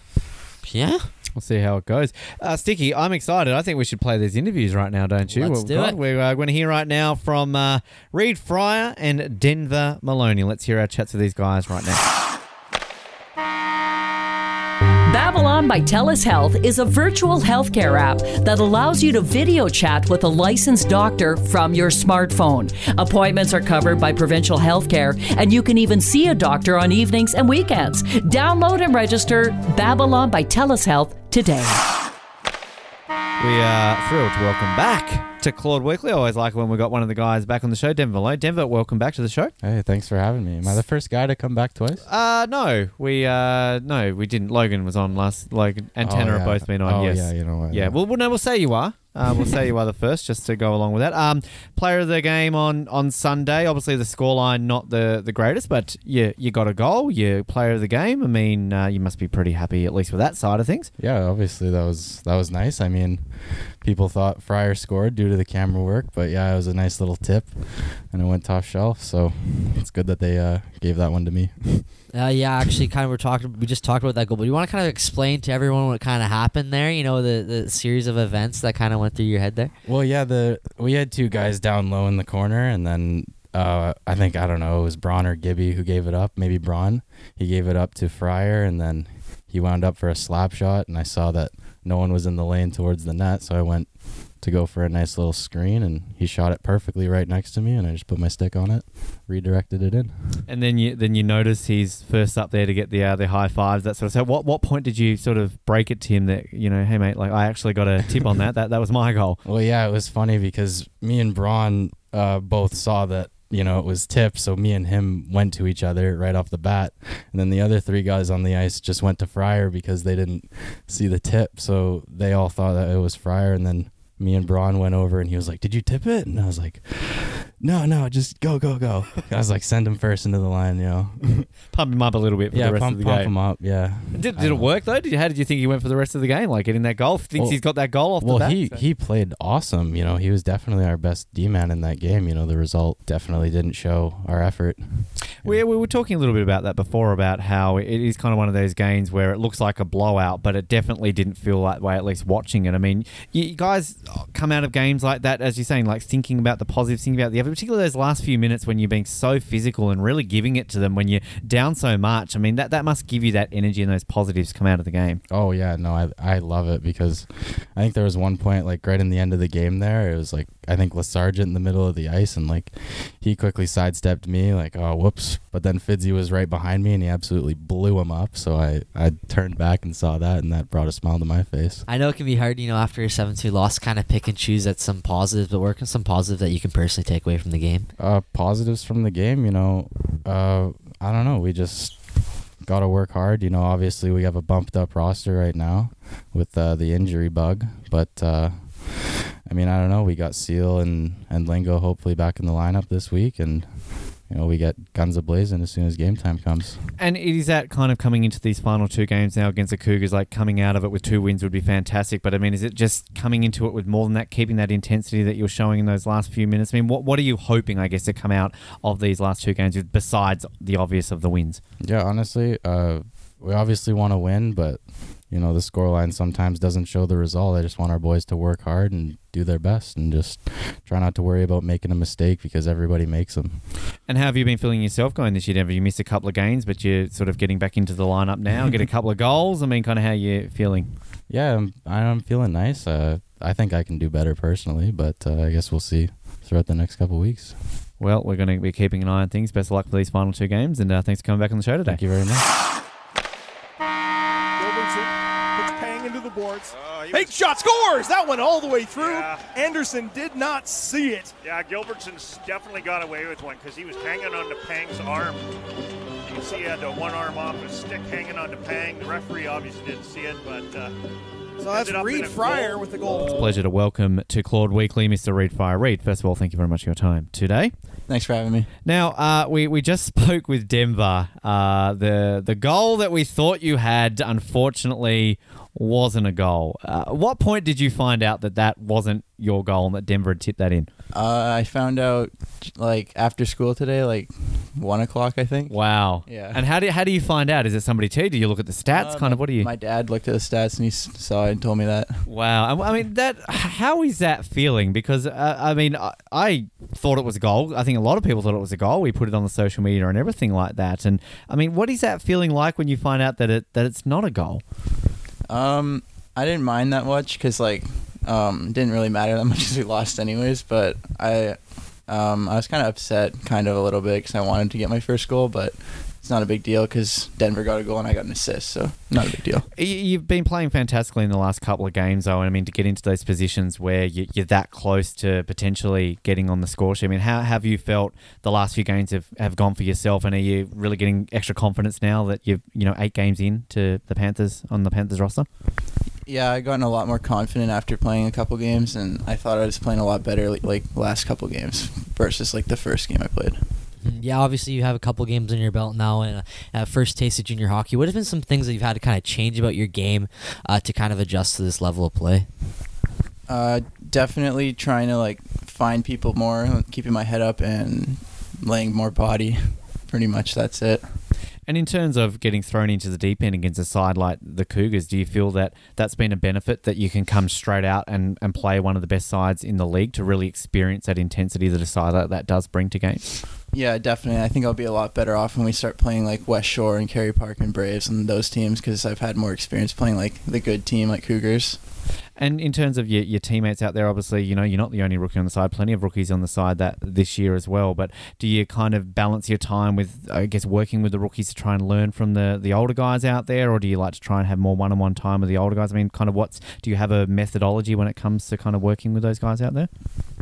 [SPEAKER 2] yeah.
[SPEAKER 3] We'll see how it goes. Uh, Sticky, I'm excited. I think we should play these interviews right now, don't you?
[SPEAKER 2] Let's
[SPEAKER 3] Well,
[SPEAKER 2] do
[SPEAKER 3] God,
[SPEAKER 2] it.
[SPEAKER 3] We're uh, going to hear right now from uh, Reed Fryer and Denver Maloney. Let's hear our chats with these guys right now.
[SPEAKER 4] Babylon by TELUS Health is a virtual healthcare app that allows you to video chat with a licensed doctor from your smartphone. Appointments are covered by provincial healthcare, and you can even see a doctor on evenings and weekends. Download and register Babylon by TELUS Health today.
[SPEAKER 3] We are thrilled to welcome back to Claude Weekly. I always like when we got one of the guys back on the show, Denver Maloney. Denver, welcome back to the show.
[SPEAKER 5] Hey, thanks for having me. Am I the first guy to come back twice?
[SPEAKER 3] Uh no, we uh no, we didn't. Logan was on last. Logan and
[SPEAKER 5] Oh,
[SPEAKER 3] Tanner
[SPEAKER 5] yeah.
[SPEAKER 3] have both been on.
[SPEAKER 5] Oh,
[SPEAKER 3] yes.
[SPEAKER 5] yeah, you know what?
[SPEAKER 3] Yeah, well, well, no, we'll say you are. Uh, we'll say you are the first, just to go along with that. Um, player of the game on, on Sunday. Obviously, the scoreline not the, the greatest, but you you got a goal. You player of the game. I mean, uh, you must be pretty happy at least with that side of things.
[SPEAKER 5] Yeah, obviously that was that was nice. I mean, people thought Fryer scored due to the camera work, but yeah, it was a nice little tip, and it went top shelf. So it's good that they uh, gave that one to me.
[SPEAKER 2] Uh, yeah, actually, kind of we're talking. We just talked about that goal, but you want to kind of explain to everyone what kind of happened there? You know, the the series of events that kind of went through your head there.
[SPEAKER 5] Well, yeah, the we had two guys down low in the corner, and then uh, I think I don't know it was Braun or Gibby who gave it up. Maybe Braun. He gave it up to Fryer, and then he wound up for a slap shot, and I saw that no one was in the lane towards the net, so I went to go for a nice little screen, and he shot it perfectly right next to me, and I just put my stick on it, redirected it in.
[SPEAKER 3] And then you then you notice he's first up there to get the uh, the high fives that sort of. So what what point did you sort of break it to him that you know, hey mate, like I actually got a tip on that. That that was my goal.
[SPEAKER 5] Well, yeah, it was funny because me and Braun uh, both saw that you know it was tip, so me and him went to each other right off the bat, and then the other three guys on the ice just went to Fryer because they didn't see the tip, so they all thought that it was Fryer, and then me and Braun went over and he was like, "Did you tip it?" And I was like, "No, no, just go, go, go." I was like, "Send him first into the line, you know."
[SPEAKER 3] Pump him up a little bit for
[SPEAKER 5] yeah,
[SPEAKER 3] the rest
[SPEAKER 5] pump,
[SPEAKER 3] of the
[SPEAKER 5] pump
[SPEAKER 3] game.
[SPEAKER 5] him up. Yeah.
[SPEAKER 3] Did, did it work though? Did you, how did you think he went for the rest of the game? Like getting that goal? Thinks
[SPEAKER 5] Well-
[SPEAKER 3] he's got that goal off
[SPEAKER 5] Well,
[SPEAKER 3] the bat.
[SPEAKER 5] he
[SPEAKER 3] so-
[SPEAKER 5] he played awesome. You know, he was definitely our best D man in that game. You know, the result definitely didn't show our effort.
[SPEAKER 3] We, we were talking a little bit about that before about how it is kind of one of those games where it looks like a blowout, but it definitely didn't feel that way, at least watching it. I mean, you guys come out of games like that, as you're saying, like thinking about the positives, thinking about the other, particularly those last few minutes when you're being so physical and really giving it to them when you're down so much. I mean, that, that must give you that energy and those positives come out of the game.
[SPEAKER 5] Oh yeah, no, I I love it because I think there was one point like right in the end of the game there. It was like I think Lesargent in the middle of the ice and like he quickly sidestepped me like oh whoops, but then Fidzy was right behind me and he absolutely blew him up. So I I turned back and saw that and that brought a smile to my face.
[SPEAKER 2] I know it can be hard, you know, after a seven-two loss, kind of pick and choose at some positives, but work on some positives that you can personally take away from the game.
[SPEAKER 5] Uh, positives from the game, you know, uh, I don't know. We just got to work hard. You know, obviously we have a bumped up roster right now with uh, the injury bug, but uh, I mean, I don't know. We got Seal and and Lingo hopefully back in the lineup this week, and you know we get guns a blazing as soon as game time comes.
[SPEAKER 3] And it is that kind of coming into these final two games now against the Cougars, like coming out of it with two wins would be fantastic. But I mean, is it just coming into it with more than that, keeping that intensity that you're showing in those last few minutes? I mean, what what are you hoping, I guess, to come out of these last two games with, besides the obvious of the wins?
[SPEAKER 5] Yeah, honestly, uh, we obviously want to win, but you know the scoreline sometimes doesn't show the result. I just want our boys to work hard and do their best, and just try not to worry about making a mistake because everybody makes them.
[SPEAKER 3] And how have you been feeling yourself going this year, Denver? You missed a couple of games, but you're sort of getting back into the lineup now, get a couple of goals. I mean, kind of how you feeling?
[SPEAKER 5] Yeah, I'm, I'm feeling nice. Uh, I think I can do better personally, but uh, I guess we'll see throughout the next couple weeks.
[SPEAKER 3] Well, we're going to be keeping an eye on things. Best of luck for these final two games, and uh, thanks for coming back on the show today.
[SPEAKER 5] Thank you very much.
[SPEAKER 6] The boards.
[SPEAKER 7] Uh,
[SPEAKER 6] Big
[SPEAKER 7] was-
[SPEAKER 6] shot scores! That went all the way through.
[SPEAKER 7] Yeah.
[SPEAKER 6] Anderson did not see it.
[SPEAKER 7] Yeah, Gilbertson's definitely got away with one because he was hanging on to Pang's arm. You can see he had the one arm off his stick hanging on to Pang. The referee obviously didn't see it, but uh,
[SPEAKER 6] So that's
[SPEAKER 7] Ended
[SPEAKER 6] Reed Fryer
[SPEAKER 7] goal.
[SPEAKER 6] with the goal.
[SPEAKER 3] Pleasure to welcome to Claude Weekly, Mr. Reed Fryer. Reed, first of all, thank you very much for your time today.
[SPEAKER 8] Thanks for having me.
[SPEAKER 3] Now, uh, we, we just spoke with Denver. Uh, the the goal that we thought you had, unfortunately, wasn't a goal. Uh, what point did you find out that that wasn't your goal and that Denver had tipped that in?
[SPEAKER 8] Uh, I found out like after school today, like one o'clock, I think.
[SPEAKER 3] Wow.
[SPEAKER 8] Yeah.
[SPEAKER 3] And how do how do you find out? Is it somebody tell you? Do you look at the stats?
[SPEAKER 8] Uh,
[SPEAKER 3] kind of what do you?
[SPEAKER 8] My dad looked at the stats and he saw it and told me that.
[SPEAKER 3] Wow. I I mean, that. How is that feeling? Because uh, I mean, I, I thought it was a goal. I think a lot of people thought it was a goal. We put it on the social media and everything like that. And I mean, what is that feeling like when you find out that it that it's not a goal?
[SPEAKER 8] Um, I didn't mind that much because like um, it didn't really matter that much as we lost anyways. But I um, I was kind of upset, kind of a little bit because I wanted to get my first goal, but it's not a big deal because Denver got a goal and I got an assist, so not a big deal.
[SPEAKER 3] You've been playing fantastically in the last couple of games, though. And I mean, to get into those positions where you- you're that close to potentially getting on the score sheet. I mean, how have you felt the last few games have, have gone for yourself? And are you really getting extra confidence now that you've you know eight games in to the Panthers on the Panthers roster?
[SPEAKER 8] Yeah, I gotten a lot more confident after playing a couple games, and I thought I was playing a lot better like, like last couple games versus like the first game I played.
[SPEAKER 2] Mm, Yeah, obviously you have a couple games under your belt now and a, a first taste of junior hockey. What have been some things that you've had to kind of change about your game uh, to kind of adjust to this level of play?
[SPEAKER 8] Uh, definitely trying to like find people more, keeping my head up and laying more body. Pretty much that's it.
[SPEAKER 3] And in terms of getting thrown into the deep end against a side like the Cougars, do you feel that that's been a benefit that you can come straight out and, and play one of the best sides in the league to really experience that intensity that a side like that does bring to games?
[SPEAKER 8] Yeah, definitely. I think I'll be a lot better off when we start playing like West Shore and Kerry Park and Braves and those teams because I've had more experience playing like the good team like Cougars.
[SPEAKER 3] And in terms of your, your teammates out there, obviously, you know, you're not the only rookie on the side. Plenty of rookies on the side that this year as well. But do you kind of balance your time with, I guess, working with the rookies to try and learn from the, the older guys out there, or do you like to try and have more one on one time with the older guys? I mean, kind of what's do you have a methodology when it comes to kind of working with those guys out there?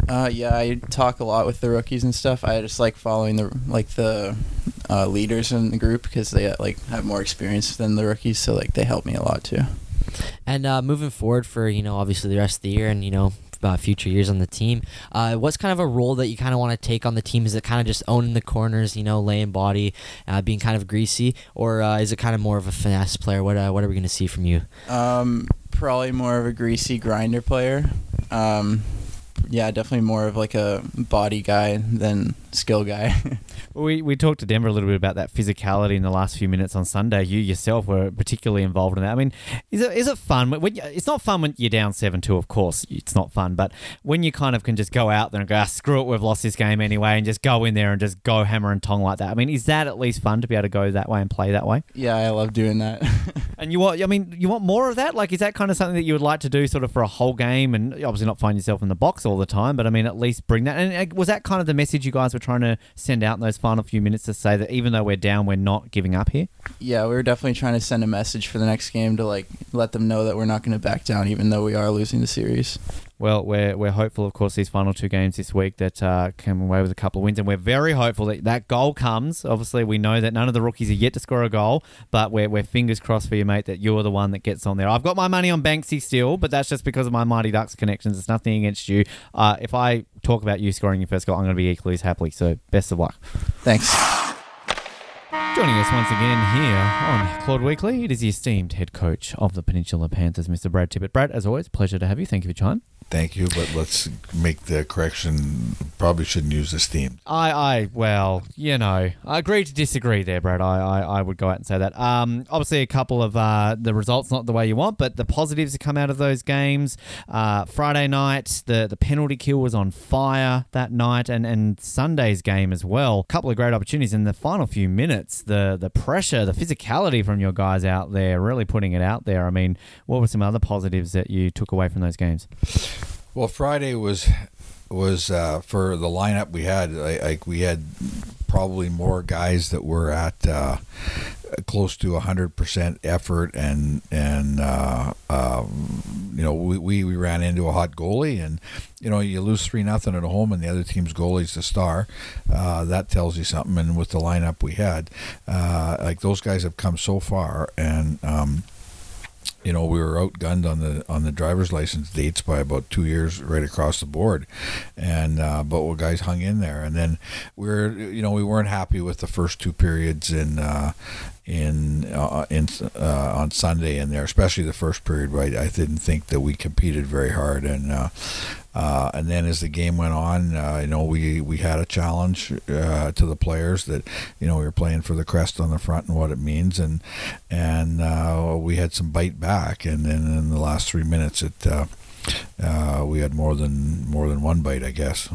[SPEAKER 8] Uh, yeah, I talk a lot with the rookies and stuff. I just like following the like the uh, leaders in the group because they like have more experience than the rookies, so like they help me a lot too.
[SPEAKER 2] And uh, moving forward for you know obviously the rest of the year and you know uh, future years on the team, uh, what's kind of a role that you kind of want to take on the team? Is it kind of just owning the corners, you know, laying body, uh, being kind of greasy, or uh, is it kind of more of a finesse player? What uh, what are we going to see from you?
[SPEAKER 8] Um, probably more of a greasy grinder player. Um, yeah, definitely more of like a body guy than skill guy.
[SPEAKER 3] We, we talked to Denver a little bit about that physicality in the last few minutes on Sunday. You yourself were particularly involved in that. I mean, is it is it fun? When it's not fun when you're down seven two. Of course, it's not fun. But when you kind of can just go out there and go, ah, screw it, we've lost this game anyway, and just go in there and just go hammer and tong like that. I mean, is that at least fun to be able to go that way and play that way?
[SPEAKER 8] yeah, I love doing that.
[SPEAKER 3] And you want, I mean, you want more of that? Like, is that kind of something that you would like to do sort of for a whole game and obviously not find yourself in the box all the time, but I mean, at least bring that. And was that kind of the message you guys were trying to send out in those final few minutes to say that even though we're down, we're not giving up here?
[SPEAKER 8] yeah, we were definitely trying to send a message for the next game to like let them know that we're not going to back down, even though we are losing the series.
[SPEAKER 3] Well, we're, we're hopeful, of course, these final two games this week that uh, come away with a couple of wins, and we're very hopeful that that goal comes. Obviously, we know that none of the rookies are yet to score a goal, but we're, we're fingers crossed for you, mate, that you're the one that gets on there. I've got my money on Banksy still, but that's just because of my Mighty Ducks connections. It's nothing against you. Uh, if I talk about you scoring your first goal, I'm going to be equally as happily. So, best of luck.
[SPEAKER 8] Thanks.
[SPEAKER 3] Joining us once again here on Claude Weekly, it is the esteemed head coach of the Peninsula Panthers, Mr. Brad Tippett. Brad, as always, pleasure to have you. Thank you for your time.
[SPEAKER 9] Thank you, but let's make the correction. Probably shouldn't use this team.
[SPEAKER 3] I, I, well, you know, I agree to disagree there, Brad. I, I, I would go out and say that. Um, obviously, a couple of uh, the results not the way you want, but the positives that come out of those games. Uh, Friday night, the the penalty kill was on fire that night, and and Sunday's game as well. A couple of great opportunities in the final few minutes. The the pressure, the physicality from your guys out there, really putting it out there. I mean, what were some other positives that you took away from those games?
[SPEAKER 9] Well, Friday was was uh, for the lineup we had. Like, we had probably more guys that were at uh, close to hundred percent effort, and and uh, um, you know we, we we ran into a hot goalie, and you know you lose three nothing at home, and the other team's goalie's the star. Uh, that tells you something. And with the lineup we had, uh, like those guys have come so far, and. Um, you know, we were outgunned on the on the driver's license dates by about two years right across the board, and uh, but we guys hung in there, and then we are you know we weren't happy with the first two periods in uh, in uh, in uh, on Sunday in there, especially the first period. Right, I didn't think that we competed very hard, and uh, uh, and then as the game went on, uh, you know, we we had a challenge uh, to the players that you know we were playing for the crest on the front and what it means, and and uh, we had some bite back, and then in the last three minutes, it. Uh, we had more than more than one bite, I guess.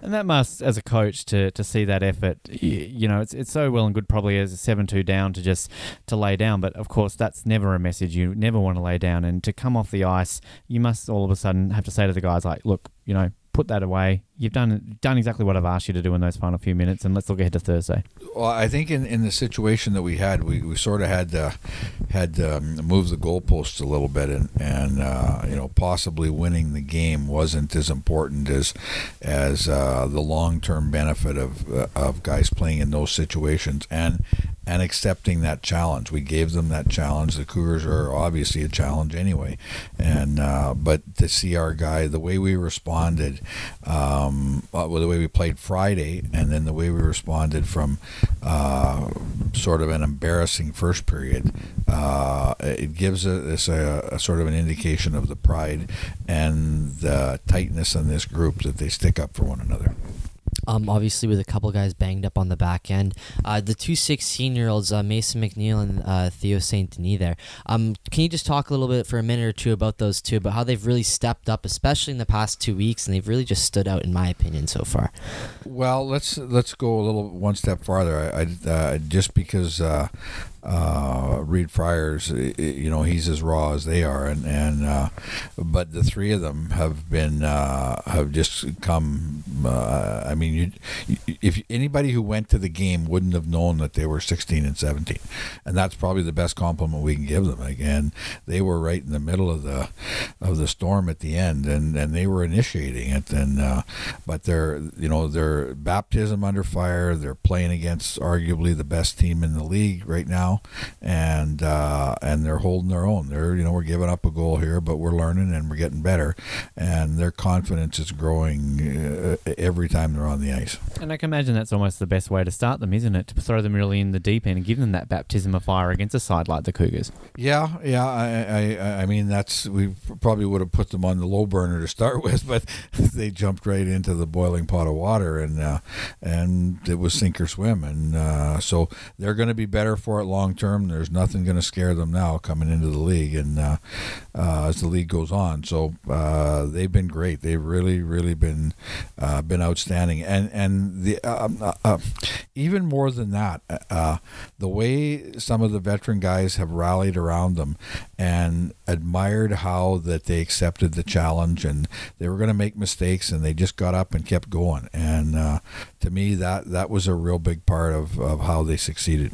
[SPEAKER 3] And that must, as a coach, to, to see that effort, you, you know, it's it's so well and good probably as a seven two down to just to lay down, but of course that's never a message. You never want to lay down, and to come off the ice, you must all of a sudden have to say to the guys like, look, you know, put that away. You've done done exactly what I've asked you to do in those final few minutes, and let's look ahead to Thursday.
[SPEAKER 9] Well, I think in, in the situation that we had, we, we sort of had to, had to um, move the goalposts a little bit, and and uh, you know possibly winning the game wasn't as important as as uh, the long term benefit of uh, of guys playing in those situations, and and accepting that challenge. We gave them that challenge. The Cougars are obviously a challenge anyway, and uh, but to see our guy, the way we responded, um, uh, the way we played Friday, and then the way we responded from uh, sort of an embarrassing first period, uh, it gives us a, a sort of an indication of the pride and the tightness in this group that they stick up for one another.
[SPEAKER 2] Um, obviously, with a couple guys banged up on the back end, uh, the two 16 year olds, uh, Mason McNeil and uh, Theo Saint Denis, there. Um, can you just talk a little bit for a minute or two about those two, about how they've really stepped up, especially in the past two weeks, and they've really just stood out, in my opinion, so far?
[SPEAKER 9] Well, let's let's go a little one step farther. I, I uh, just because uh, Reed i- you know, he's as raw as they are, and and uh, but the three of them have been uh, have just come. Uh, I mean, you, if anybody who went to the game wouldn't have known that they were 16 and 17, and that's probably the best compliment we can give them. Again, they were right in the middle of the of the storm at the end, and and they were initiating it, and uh, but they're you know they're baptism under fire. They're playing against arguably the best team in the league right now, and uh, and they're holding their own. They're you know we're giving up a goal here, but we're learning and we're getting better, and their confidence is growing uh, every time they're on the ice.
[SPEAKER 3] And I can imagine that's almost the best way to start them, isn't it? To throw them really in the deep end and give them that baptism of fire against a side like the Cougars.
[SPEAKER 9] Yeah, yeah. I, I, I mean, that's we probably would have put them on the low burner to start with, but they jumped right into the boiling pot of water, and uh, and it was sink or swim, and uh, so they're going to be better for it long term. There's nothing going to scare them now coming into the league, and uh, uh, as the league goes on, so uh, they've been great. They've really, really been uh, been outstanding, and and the um, uh, uh, even more than that, the way some of the veteran guys have rallied around them and admired how that they accepted the challenge and they were going to make mistakes and they just got up and kept going. And to me, that that was a real big part of, of how they succeeded.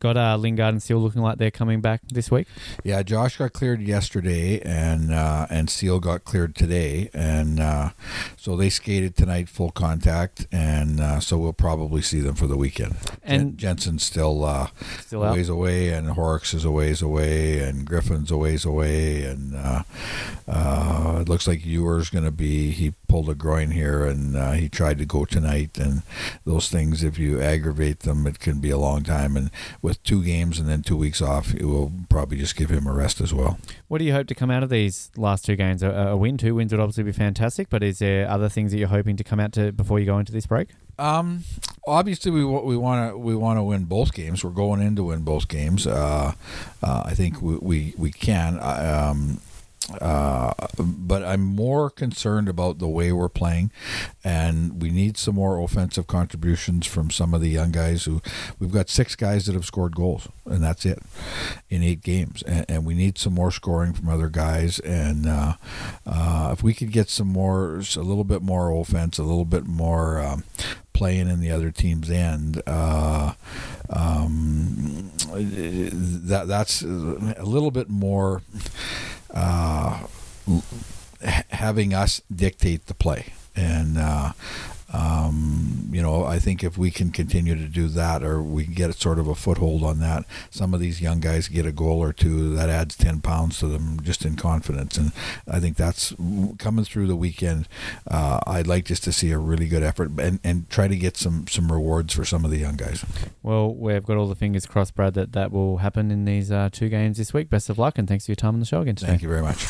[SPEAKER 3] Got uh, Lingard and Seal looking like they're coming back this week.
[SPEAKER 9] Yeah, Josh got cleared yesterday, and uh, and Seal got cleared today, and uh, so they skated tonight full contact, and uh, so we'll probably see them for the weekend.
[SPEAKER 3] And-
[SPEAKER 9] Jen- Jensen's still uh,
[SPEAKER 3] Still
[SPEAKER 9] a
[SPEAKER 3] out.
[SPEAKER 9] away, and Horrocks is a ways away, and Griffin's a ways away, and uh, uh, it looks like Ewer's going to be. He pulled a groin here, and uh, he tried to go tonight, and those things, if you aggravate them, it can be a long time. And with two games and then two weeks off, it will probably just give him a rest as well.
[SPEAKER 3] What do you hope to come out of these last two games? A, a win, two wins would obviously be fantastic, but is there other things that you're hoping to come out to before you go into this break?
[SPEAKER 9] Um, obviously we we want to we want to win both games. We're going in to win both games. Uh, uh, I think we we, we can. I, Um, uh, but I'm more concerned about the way we're playing, and we need some more offensive contributions from some of the young guys. Who we've got six guys that have scored goals, and that's it in eight games, and, and we need some more scoring from other guys. And uh, uh, if we could get some more, a little bit more offense, a little bit more. Um, playing in the other team's end. Uh, um, that that's a little bit more having us dictate the play, and uh, um, you know, I think if we can continue to do that, or we can get sort of a foothold on that, some of these young guys get a goal or two, that adds 10 pounds to them just in confidence. And I think that's coming through the weekend. Uh, I'd like just to see a really good effort and, and try to get some, some rewards for some of the young guys.
[SPEAKER 3] Well, we've got all the fingers crossed, Brad, that that will happen in these uh, two games this week. Best of luck, and thanks for your time on the show again today.
[SPEAKER 9] Thank you very much.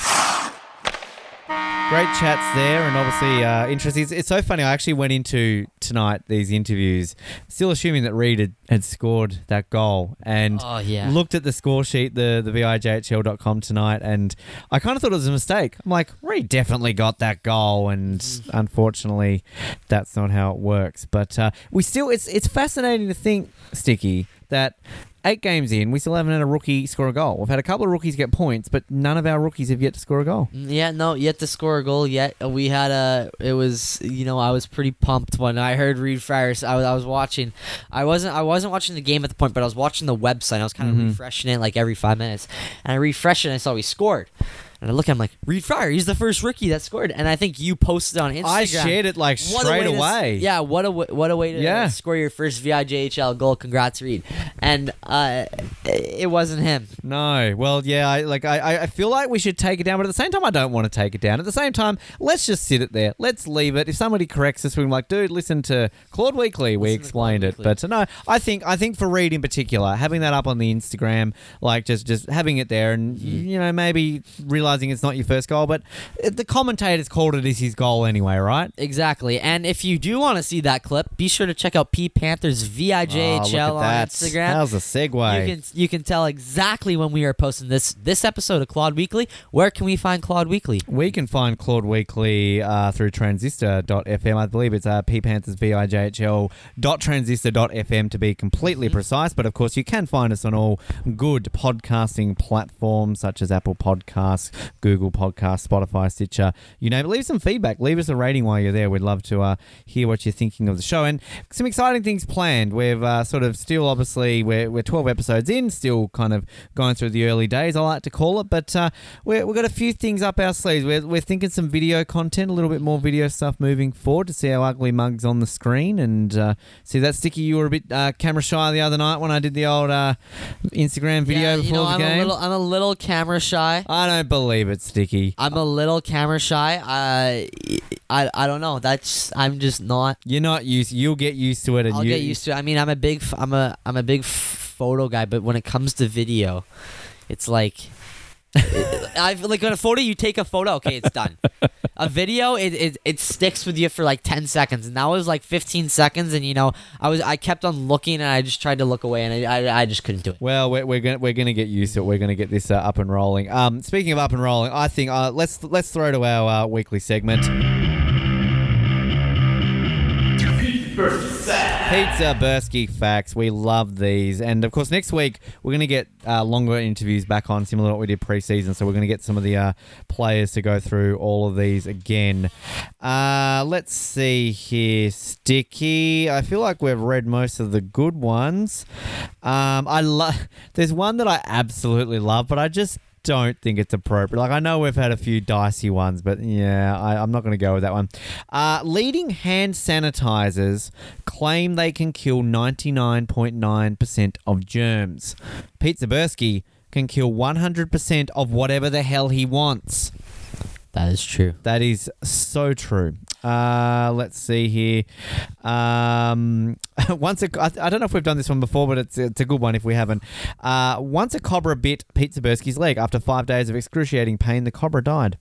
[SPEAKER 3] Great chats there, and obviously uh, interesting. It's, it's so funny. I actually went into tonight these interviews, still assuming that Reed had, had scored that goal, and
[SPEAKER 2] Oh, yeah.
[SPEAKER 3] looked at the score sheet, the the vijhl.com tonight, and I kind of thought it was a mistake. I'm like, Reed definitely got that goal, and unfortunately, that's not how it works. But uh, we still, it's it's fascinating to think, Sticky, that. Eight games in, we still haven't had a rookie score a goal. We've had a couple of rookies get points, but none of our rookies have yet to score a goal.
[SPEAKER 2] Mm, Yeah, no, yet to score a goal yet. Uh, We had a. It was you know I was pretty pumped when I heard Reed Fryer's. I was I was watching. I wasn't I wasn't watching the game at the point, but I was watching the website. I was kind of
[SPEAKER 3] Mhm.
[SPEAKER 2] refreshing it like every five minutes, and I refreshed it and I saw we scored. And I look at him like Reed Fryer. He's the first rookie that scored. And I think you posted on Instagram.
[SPEAKER 3] I shared it like
[SPEAKER 2] What
[SPEAKER 3] straight
[SPEAKER 2] way to
[SPEAKER 3] away.
[SPEAKER 2] yeah, what a what a way to
[SPEAKER 3] Yeah.
[SPEAKER 2] score your first VIJHL goal. Congrats, Reed. And uh, it wasn't him.
[SPEAKER 3] No, well, yeah, I, like I, I- feel like we should take it down, but at the same time, I don't want to take it down. At the same time, let's just sit it there. Let's leave it. If somebody corrects us, we're like, dude, listen to Claude Weekly. We
[SPEAKER 2] Listen to
[SPEAKER 3] explained it,
[SPEAKER 2] Weekly.
[SPEAKER 3] but no, I think I think for Reed in particular, having that up on the Instagram, like just just having it there, and
[SPEAKER 2] Mm-hmm.
[SPEAKER 3] you know maybe realizing it's not your first goal, but the commentators called it as his goal anyway, right?
[SPEAKER 2] Exactly. And if you do want to see that clip, be sure to check out P Panthers
[SPEAKER 3] Oh,
[SPEAKER 2] VIJHL
[SPEAKER 3] at
[SPEAKER 2] on
[SPEAKER 3] that.
[SPEAKER 2] Instagram.
[SPEAKER 3] How's a segue?
[SPEAKER 2] You can you can tell exactly when we are posting this this episode of Claude Weekly. Where can we find Claude Weekly?
[SPEAKER 3] We can find Claude Weekly uh, through transistor.fm. I believe it's uh, ppanthersvijhl.transistor.fm to be completely precise. But of course, you can find us on all good podcasting platforms such as Apple Podcasts, Google Podcast, Spotify, Stitcher, you name it. Leave some feedback. Leave us a rating while you're there. We'd love to uh, hear what you're thinking of the show. And some exciting things planned. We've uh, sort of still, obviously, we're, we're 12 episodes in, still kind of going through the early days, I like to call it. But uh, we're, we've got a few things up our sleeves. We're, we're thinking some video content, a little bit more video stuff moving forward to see our ugly mugs on the screen. And uh, see that, Sticky, you were a bit uh, camera shy the other night when I did the old uh, Instagram video
[SPEAKER 2] Yeah,
[SPEAKER 3] before
[SPEAKER 2] know,
[SPEAKER 3] the
[SPEAKER 2] I'm
[SPEAKER 3] game.
[SPEAKER 2] a little I'm a little camera shy.
[SPEAKER 3] I don't believe it, Sticky.
[SPEAKER 2] I'm a little camera shy. I I, I don't know. That's I'm just not.
[SPEAKER 3] You're not used. You'll get used to it, and
[SPEAKER 2] I'll
[SPEAKER 3] you,
[SPEAKER 2] get used to. it. I mean, I'm a big I'm a. I'm a big photo guy, but when it comes to video, it's like I've like on a photo you take a photo, okay, it's done. a video, it, it it sticks with you for like ten seconds, and that was like fifteen seconds, and you know I was I kept on looking, and I just tried to look away, and I I, I just couldn't do it.
[SPEAKER 3] Well, we're, we're gonna we're gonna get used to it. We're gonna get this uh, up and rolling. Um, speaking of up and rolling, I think uh, let's let's throw to our uh, weekly segment. Pete Zabersky facts. We love these, and of course, next week we're going to get uh, longer interviews back on, similar to what we did preseason. So we're going to get some of the uh, players to go through all of these again. Uh, let's see here, Sticky. I feel like we've read most of the good ones. Um, I love. There's one that I absolutely love, but I just don't think it's appropriate. Like I know we've had a few dicey ones, but yeah, I, I'm not going to go with that one. Uh, leading hand sanitizers claim they can kill 99.9% of germs. Pete Zabersky can kill 100% of whatever the hell he wants.
[SPEAKER 2] That is true.
[SPEAKER 3] That is so true. Uh, let's see here. Um, once a, I, I don't know if we've done this one before, but it's it's a good one if we haven't. Uh, once a cobra bit Pete Zabersky's leg. After five days of excruciating pain, the cobra died.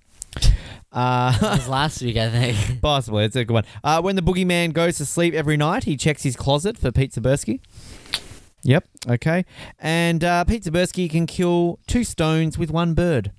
[SPEAKER 3] Uh,
[SPEAKER 2] That was last week, I think.
[SPEAKER 3] possibly, it's a good one. Uh, when the boogeyman goes to sleep every night, he checks his closet for Pete Zabersky. Yep. Okay. And uh, Pete Zabersky can kill two stones with one bird.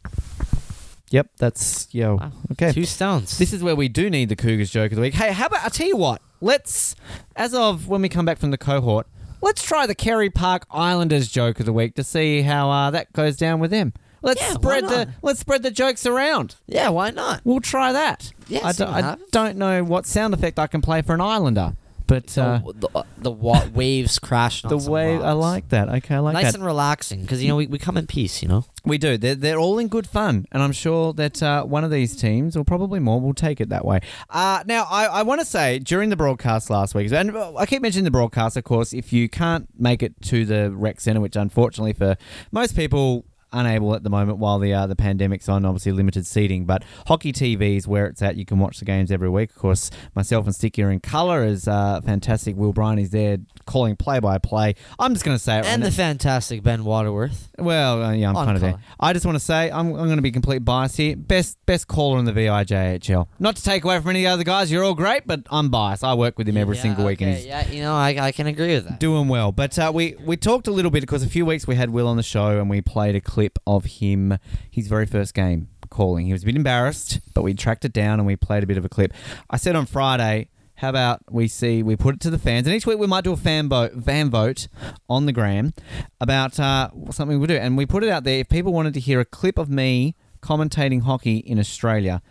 [SPEAKER 3] Yep. That's yeah.
[SPEAKER 2] Wow.
[SPEAKER 3] Okay.
[SPEAKER 2] Two stones.
[SPEAKER 3] This is where we do need the Cougars joke of the week. Hey, how about I tell you what? Let's, as of when we come back from the cohort, let's try the Kerry Park Islanders joke of the week to see how uh, that goes down with them. Let's
[SPEAKER 2] Yeah,
[SPEAKER 3] spread the let's spread the jokes around.
[SPEAKER 2] yeah, why not?
[SPEAKER 3] We'll try that.
[SPEAKER 2] Yeah,
[SPEAKER 3] I, don't, I don't know what sound effect I can play for an Islander, but uh,
[SPEAKER 2] the the, the wa- waves
[SPEAKER 3] the
[SPEAKER 2] on some
[SPEAKER 3] way I like that. Okay, I like
[SPEAKER 2] nice
[SPEAKER 3] that.
[SPEAKER 2] and relaxing because you know we, we come in peace. You know.
[SPEAKER 3] We do. They're, they're all in good fun, and I'm sure that uh, one of these teams, or probably more, will take it that way. Uh, now, I, I want to say during the broadcast last week, and I keep mentioning the broadcast, of course, if you can't make it to the rec centre, which unfortunately for most people unable at the moment while the uh, the pandemic's on, obviously limited seating. But Hockey TV is where it's at. You can watch the games every week. Of course, myself and Sticky are in colour is uh, fantastic. Will Bryan is there calling play by play. I'm just going to say it. right
[SPEAKER 2] And
[SPEAKER 3] now.
[SPEAKER 2] the fantastic Ben Waterworth.
[SPEAKER 3] Well, uh, yeah, I'm kind of there. I just want to say I'm, I'm going to be complete bias here. Best best caller in the VIJHL. Not to take away from any of the other guys, you're all great, but I'm biased. I work with him every
[SPEAKER 2] Yeah,
[SPEAKER 3] single week, and
[SPEAKER 2] okay,
[SPEAKER 3] he's
[SPEAKER 2] yeah, you know, I, I can agree with that.
[SPEAKER 3] doing well. But uh, we we talked a little bit because a few weeks we had Will on the show, and we played a clip of him his very first game calling. He was a bit embarrassed, but we tracked it down and we played a bit of a clip. I said on Friday. How about we see we put it to the fans, and each week we might do a fan vote, fan vote on the gram about uh, something we'll do, and we put it out there. If people wanted to hear a clip of me commentating hockey in Australia,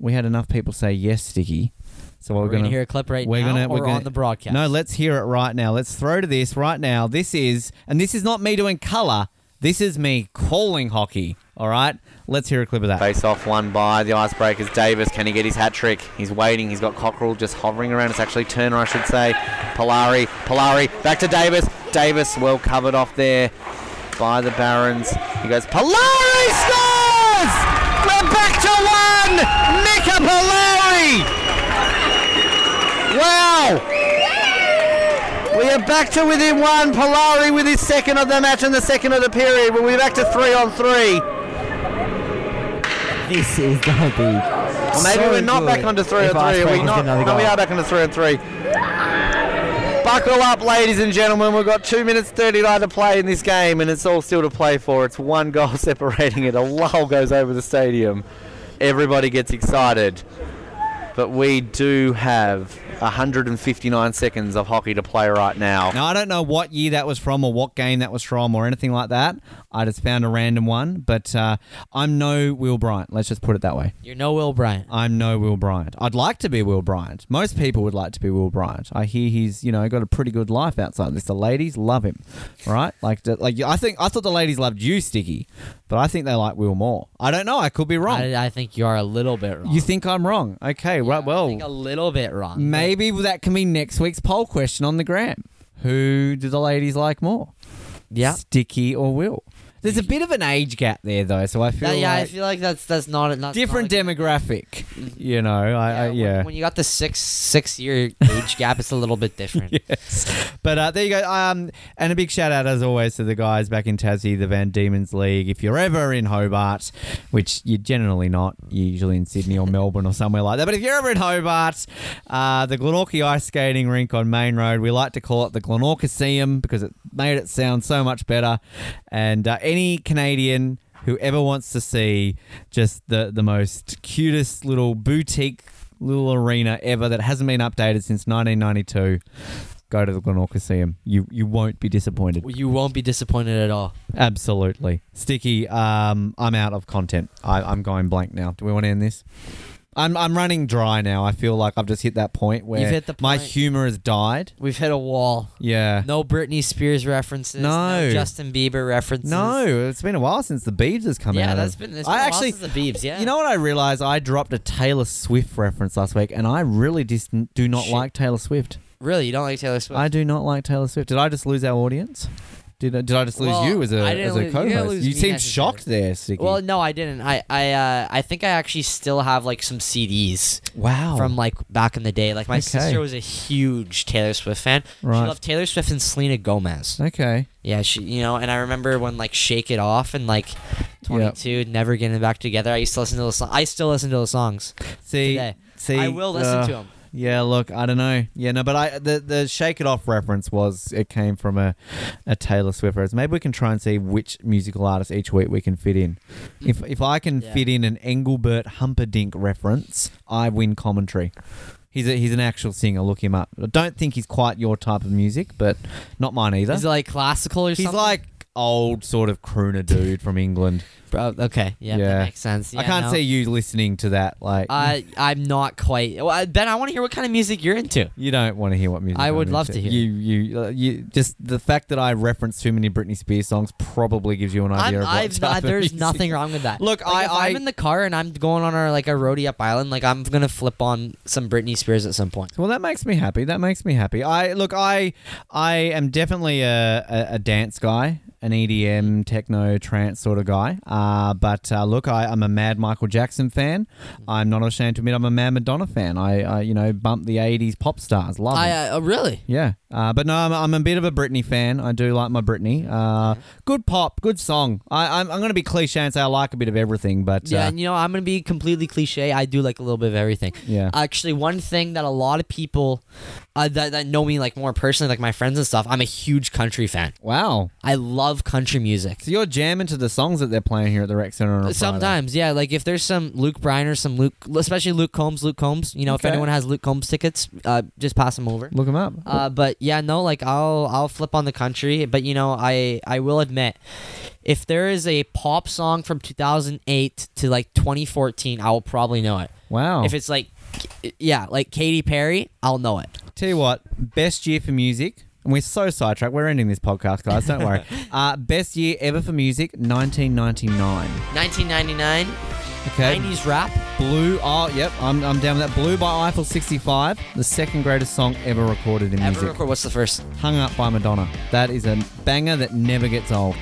[SPEAKER 3] we had enough people say yes, Sticky. So
[SPEAKER 2] We're
[SPEAKER 3] we're
[SPEAKER 2] gonna
[SPEAKER 3] gonna
[SPEAKER 2] hear a clip right
[SPEAKER 3] we're
[SPEAKER 2] now
[SPEAKER 3] gonna
[SPEAKER 2] or
[SPEAKER 3] we're gonna,
[SPEAKER 2] on the broadcast?
[SPEAKER 3] No, let's hear it right now. Let's throw to this right now. This is, and this is not me doing color. This is me calling hockey. All right, let's hear a clip of that.
[SPEAKER 1] Face off one by the Icebreakers. Davis, can he get his hat trick? He's waiting. He's got Cockrell just hovering around. It's actually Turner, I should say. Polari, Polari, back to Davis. Davis well covered off there by the Barons. He goes, Polari scores! We're back to one! Mika Polari! Wow! We are back to within one. Polari with his second of the match and the second of the period. We'll be back to three on three.
[SPEAKER 2] This is gonna be.
[SPEAKER 1] Or maybe
[SPEAKER 2] so
[SPEAKER 1] we're not back onto three on three. Are we not? No, we are back onto three on three. Buckle up, ladies and gentlemen. We've got two minutes thirty-nine to play in this game, and it's all still to play for. It's one goal separating it. A lull goes over the stadium. Everybody gets excited, but we do have 159 seconds of hockey to play right now.
[SPEAKER 3] Now, I don't know what year that was from or what game that was from or anything like that. I just found a random one, but uh, I'm no Will Bryant. Let's just put it that way.
[SPEAKER 2] You're no Will Bryant.
[SPEAKER 3] I'm no Will Bryant. I'd like to be Will Bryant. Most people would like to be Will Bryant. I hear he's, you know, got a pretty good life outside this. The ladies love him, right? Like, like I think I thought the ladies loved you, Sticky, but I think they like Will more. I don't know. I could be wrong.
[SPEAKER 2] I, I think you are a little bit wrong.
[SPEAKER 3] you think I'm wrong? Okay, right.
[SPEAKER 2] I
[SPEAKER 3] Well,
[SPEAKER 2] think a little bit wrong.
[SPEAKER 3] maybe that can be next week's poll question on the gram. Who do the ladies like more?
[SPEAKER 2] Yeah.
[SPEAKER 3] Sticky or Will? There's a bit of an age gap there, though, so I feel
[SPEAKER 2] yeah, I
[SPEAKER 3] like
[SPEAKER 2] feel like that's that's not not
[SPEAKER 3] different
[SPEAKER 2] not a-
[SPEAKER 3] demographic. You know, I, I,
[SPEAKER 2] when-
[SPEAKER 3] yeah.
[SPEAKER 2] When, you got the six six year age gap, it's a little bit different.
[SPEAKER 3] yes. But uh, there you go. Um, and a big shout out, as always, to the guys back in Tassie, the Van Diemen's League. If you're ever in Hobart, which you're generally not, you're usually in Sydney or Melbourne or somewhere like that. But if you're ever in Hobart, uh, the Glenorchy Ice Skating Rink on Main Road, we like to call it the Glenorchyseum because it made it sound so much better. And uh, any Canadian who ever wants to see just the, the most cutest little boutique little arena ever that hasn't been updated since 1992 go to the Glenorchyseum. You you won't be disappointed.
[SPEAKER 2] You won't be disappointed at all.
[SPEAKER 3] Absolutely. Sticky, um, I'm out of content. I, I'm going blank now. Do we want to end this? I'm, I'm running dry now. I feel like I've just hit that point where
[SPEAKER 2] You've hit the
[SPEAKER 3] my
[SPEAKER 2] point.
[SPEAKER 3] humor has died.
[SPEAKER 2] We've hit a wall.
[SPEAKER 3] Yeah.
[SPEAKER 2] No Britney Spears references.
[SPEAKER 3] No.
[SPEAKER 2] Justin Bieber references.
[SPEAKER 3] No, it's been a while since the Beebs has come out.
[SPEAKER 2] Yeah, that's
[SPEAKER 3] of-
[SPEAKER 2] been. It's
[SPEAKER 3] I
[SPEAKER 2] been a while
[SPEAKER 3] actually,
[SPEAKER 2] since the Biebs. Yeah.
[SPEAKER 3] You know what I realized? I dropped a Taylor Swift reference last week, and I really just do not
[SPEAKER 2] Shit.
[SPEAKER 3] like Taylor Swift.
[SPEAKER 2] really, you don't like Taylor Swift?
[SPEAKER 3] I do not like Taylor Swift. Did I just lose our audience? Did I, did I just lose
[SPEAKER 2] Well,
[SPEAKER 3] you as a as a
[SPEAKER 2] you
[SPEAKER 3] co-host? You seemed shocked there, Sticky.
[SPEAKER 2] well, no, I didn't. I I uh, I think I actually still have like some CDs
[SPEAKER 3] wow.
[SPEAKER 2] from like back in the day. Like my
[SPEAKER 3] Okay.
[SPEAKER 2] sister was a huge Taylor Swift fan.
[SPEAKER 3] Right.
[SPEAKER 2] She loved Taylor Swift and Selena Gomez.
[SPEAKER 3] okay.
[SPEAKER 2] Yeah, she you know, and I remember when like Shake It Off and like 22 never getting back together. I used to listen to those songs. I still listen to those songs
[SPEAKER 3] See,
[SPEAKER 2] today.
[SPEAKER 3] see,
[SPEAKER 2] I will listen
[SPEAKER 3] uh,
[SPEAKER 2] to them.
[SPEAKER 3] Yeah, look, I don't know. Yeah, no, but I the the Shake It Off reference was it came from a, a Taylor Swift reference. Maybe we can try and see which musical artist each week we can fit in. If if I can
[SPEAKER 2] Yeah.
[SPEAKER 3] fit in an Engelbert Humperdinck reference, I win commentary. He's a, he's an actual singer. Look him up. I don't think he's quite your type of music, but not mine either.
[SPEAKER 2] Is it like classical or
[SPEAKER 3] he's
[SPEAKER 2] something?
[SPEAKER 3] like old sort of crooner dude from England.
[SPEAKER 2] Bro, okay, yeah,
[SPEAKER 3] Yeah.
[SPEAKER 2] that makes sense.
[SPEAKER 3] I
[SPEAKER 2] Yeah,
[SPEAKER 3] can't
[SPEAKER 2] no.
[SPEAKER 3] see you listening to that. Like,
[SPEAKER 2] I I'm not quite. Well, I- Ben, I want to hear what kind of music you're into.
[SPEAKER 3] You don't want to hear what music.
[SPEAKER 2] I
[SPEAKER 3] I'm
[SPEAKER 2] would love
[SPEAKER 3] into.
[SPEAKER 2] to hear.
[SPEAKER 3] You, you, uh, you. Just the fact that I reference too many Britney Spears songs probably gives you an idea
[SPEAKER 2] I'm,
[SPEAKER 3] of what
[SPEAKER 2] I've
[SPEAKER 3] type of
[SPEAKER 2] there's
[SPEAKER 3] music-
[SPEAKER 2] nothing wrong with that.
[SPEAKER 3] Look,
[SPEAKER 2] Like,
[SPEAKER 3] I,
[SPEAKER 2] if
[SPEAKER 3] I,
[SPEAKER 2] I'm in the car and I'm going on our like a roadie up island, like I'm gonna flip on some Britney Spears at some point.
[SPEAKER 3] well, that makes me happy. That makes me happy. I look, I, I am definitely a, a, a dance guy, an EDM, techno, trance sort of guy. Uh, but uh, look, I, I'm a mad Michael Jackson fan. I'm not ashamed to admit I'm a mad Madonna fan. I, I you know, bump the '80s pop stars. Love
[SPEAKER 2] I uh, really.
[SPEAKER 3] Yeah, uh, but no, I'm, I'm a bit of a Britney fan. I do like my Britney. Uh, good pop, good song. I, I'm, I'm going to be cliche and say I like a bit of everything, but
[SPEAKER 2] Yeah,
[SPEAKER 3] uh,
[SPEAKER 2] and you know I'm gonna be completely cliche. I do like a little bit of everything.
[SPEAKER 3] yeah.
[SPEAKER 2] Actually, one thing that a lot of people uh, that, that know me like more personally, like my friends and stuff, I'm a huge country fan.
[SPEAKER 3] wow.
[SPEAKER 2] I love country music.
[SPEAKER 3] So you're jamming to the songs that they're playing here at the Rec Center a Friday.
[SPEAKER 2] Sometimes, yeah. Like if there's some Luke Bryan or some Luke, especially Luke Combs, Luke Combs. You know,
[SPEAKER 3] Okay.
[SPEAKER 2] if anyone has Luke Combs tickets, uh, just pass them over.
[SPEAKER 3] Look them up.
[SPEAKER 2] Uh, but yeah, no, like I'll I'll flip on the country, but you know, I I will admit, if there is a pop song from 2008 to like 2014, I will probably know it.
[SPEAKER 3] wow.
[SPEAKER 2] If it's like, yeah, like Katy Perry, I'll know it.
[SPEAKER 3] Tell you what, best year for music. And we're so sidetracked. We're ending this podcast, guys. Don't worry. uh, best year ever for music, 1999.
[SPEAKER 2] 1999.
[SPEAKER 3] Okay.
[SPEAKER 2] 90s rap.
[SPEAKER 3] Blue. Oh, yep. I'm, I'm down with that. Blue by Eiffel 65. The second greatest song ever recorded in
[SPEAKER 2] Ever
[SPEAKER 3] music.
[SPEAKER 2] record. What's the first?
[SPEAKER 3] Hung Up by Madonna. That is a banger that never gets old.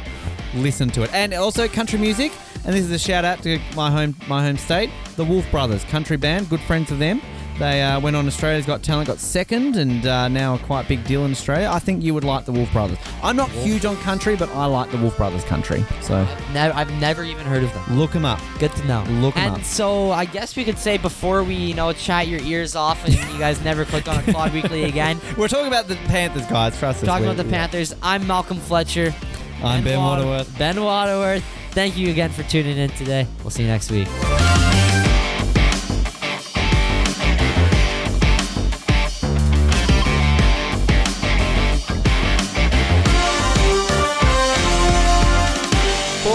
[SPEAKER 3] Listen to it. And also country music. And this is a shout out to my home my home state, the Wolf Brothers, country band. Good friends of them. They uh, went on Australia's Got Talent, got second, and uh, now a quite big deal in Australia. I think you would like the Wolf Brothers. I'm not huge on country, but I like the Wolf Brothers country. So
[SPEAKER 2] I've never even heard of them.
[SPEAKER 3] look them up.
[SPEAKER 2] Good to know.
[SPEAKER 3] Look 'em
[SPEAKER 2] and
[SPEAKER 3] up.
[SPEAKER 2] so I guess we could say before we, you know, chat your ears off and you guys never click on a Quad Weekly again.
[SPEAKER 3] We're talking about the Panthers, guys. Trust us.
[SPEAKER 2] Talking about the Panthers. I'm Malcolm Fletcher.
[SPEAKER 3] I'm Ben
[SPEAKER 2] Water-
[SPEAKER 3] Waterworth.
[SPEAKER 2] Ben Waterworth. Thank you again for tuning in today. We'll see you next week.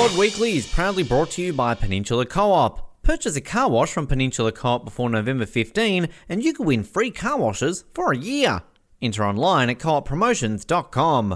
[SPEAKER 1] Quad Weekly is proudly brought to you by Peninsula Co-op. Purchase a car wash from Peninsula Co-op before November 15 and you can win free car washes for a year. Enter online at cooppromotions.com.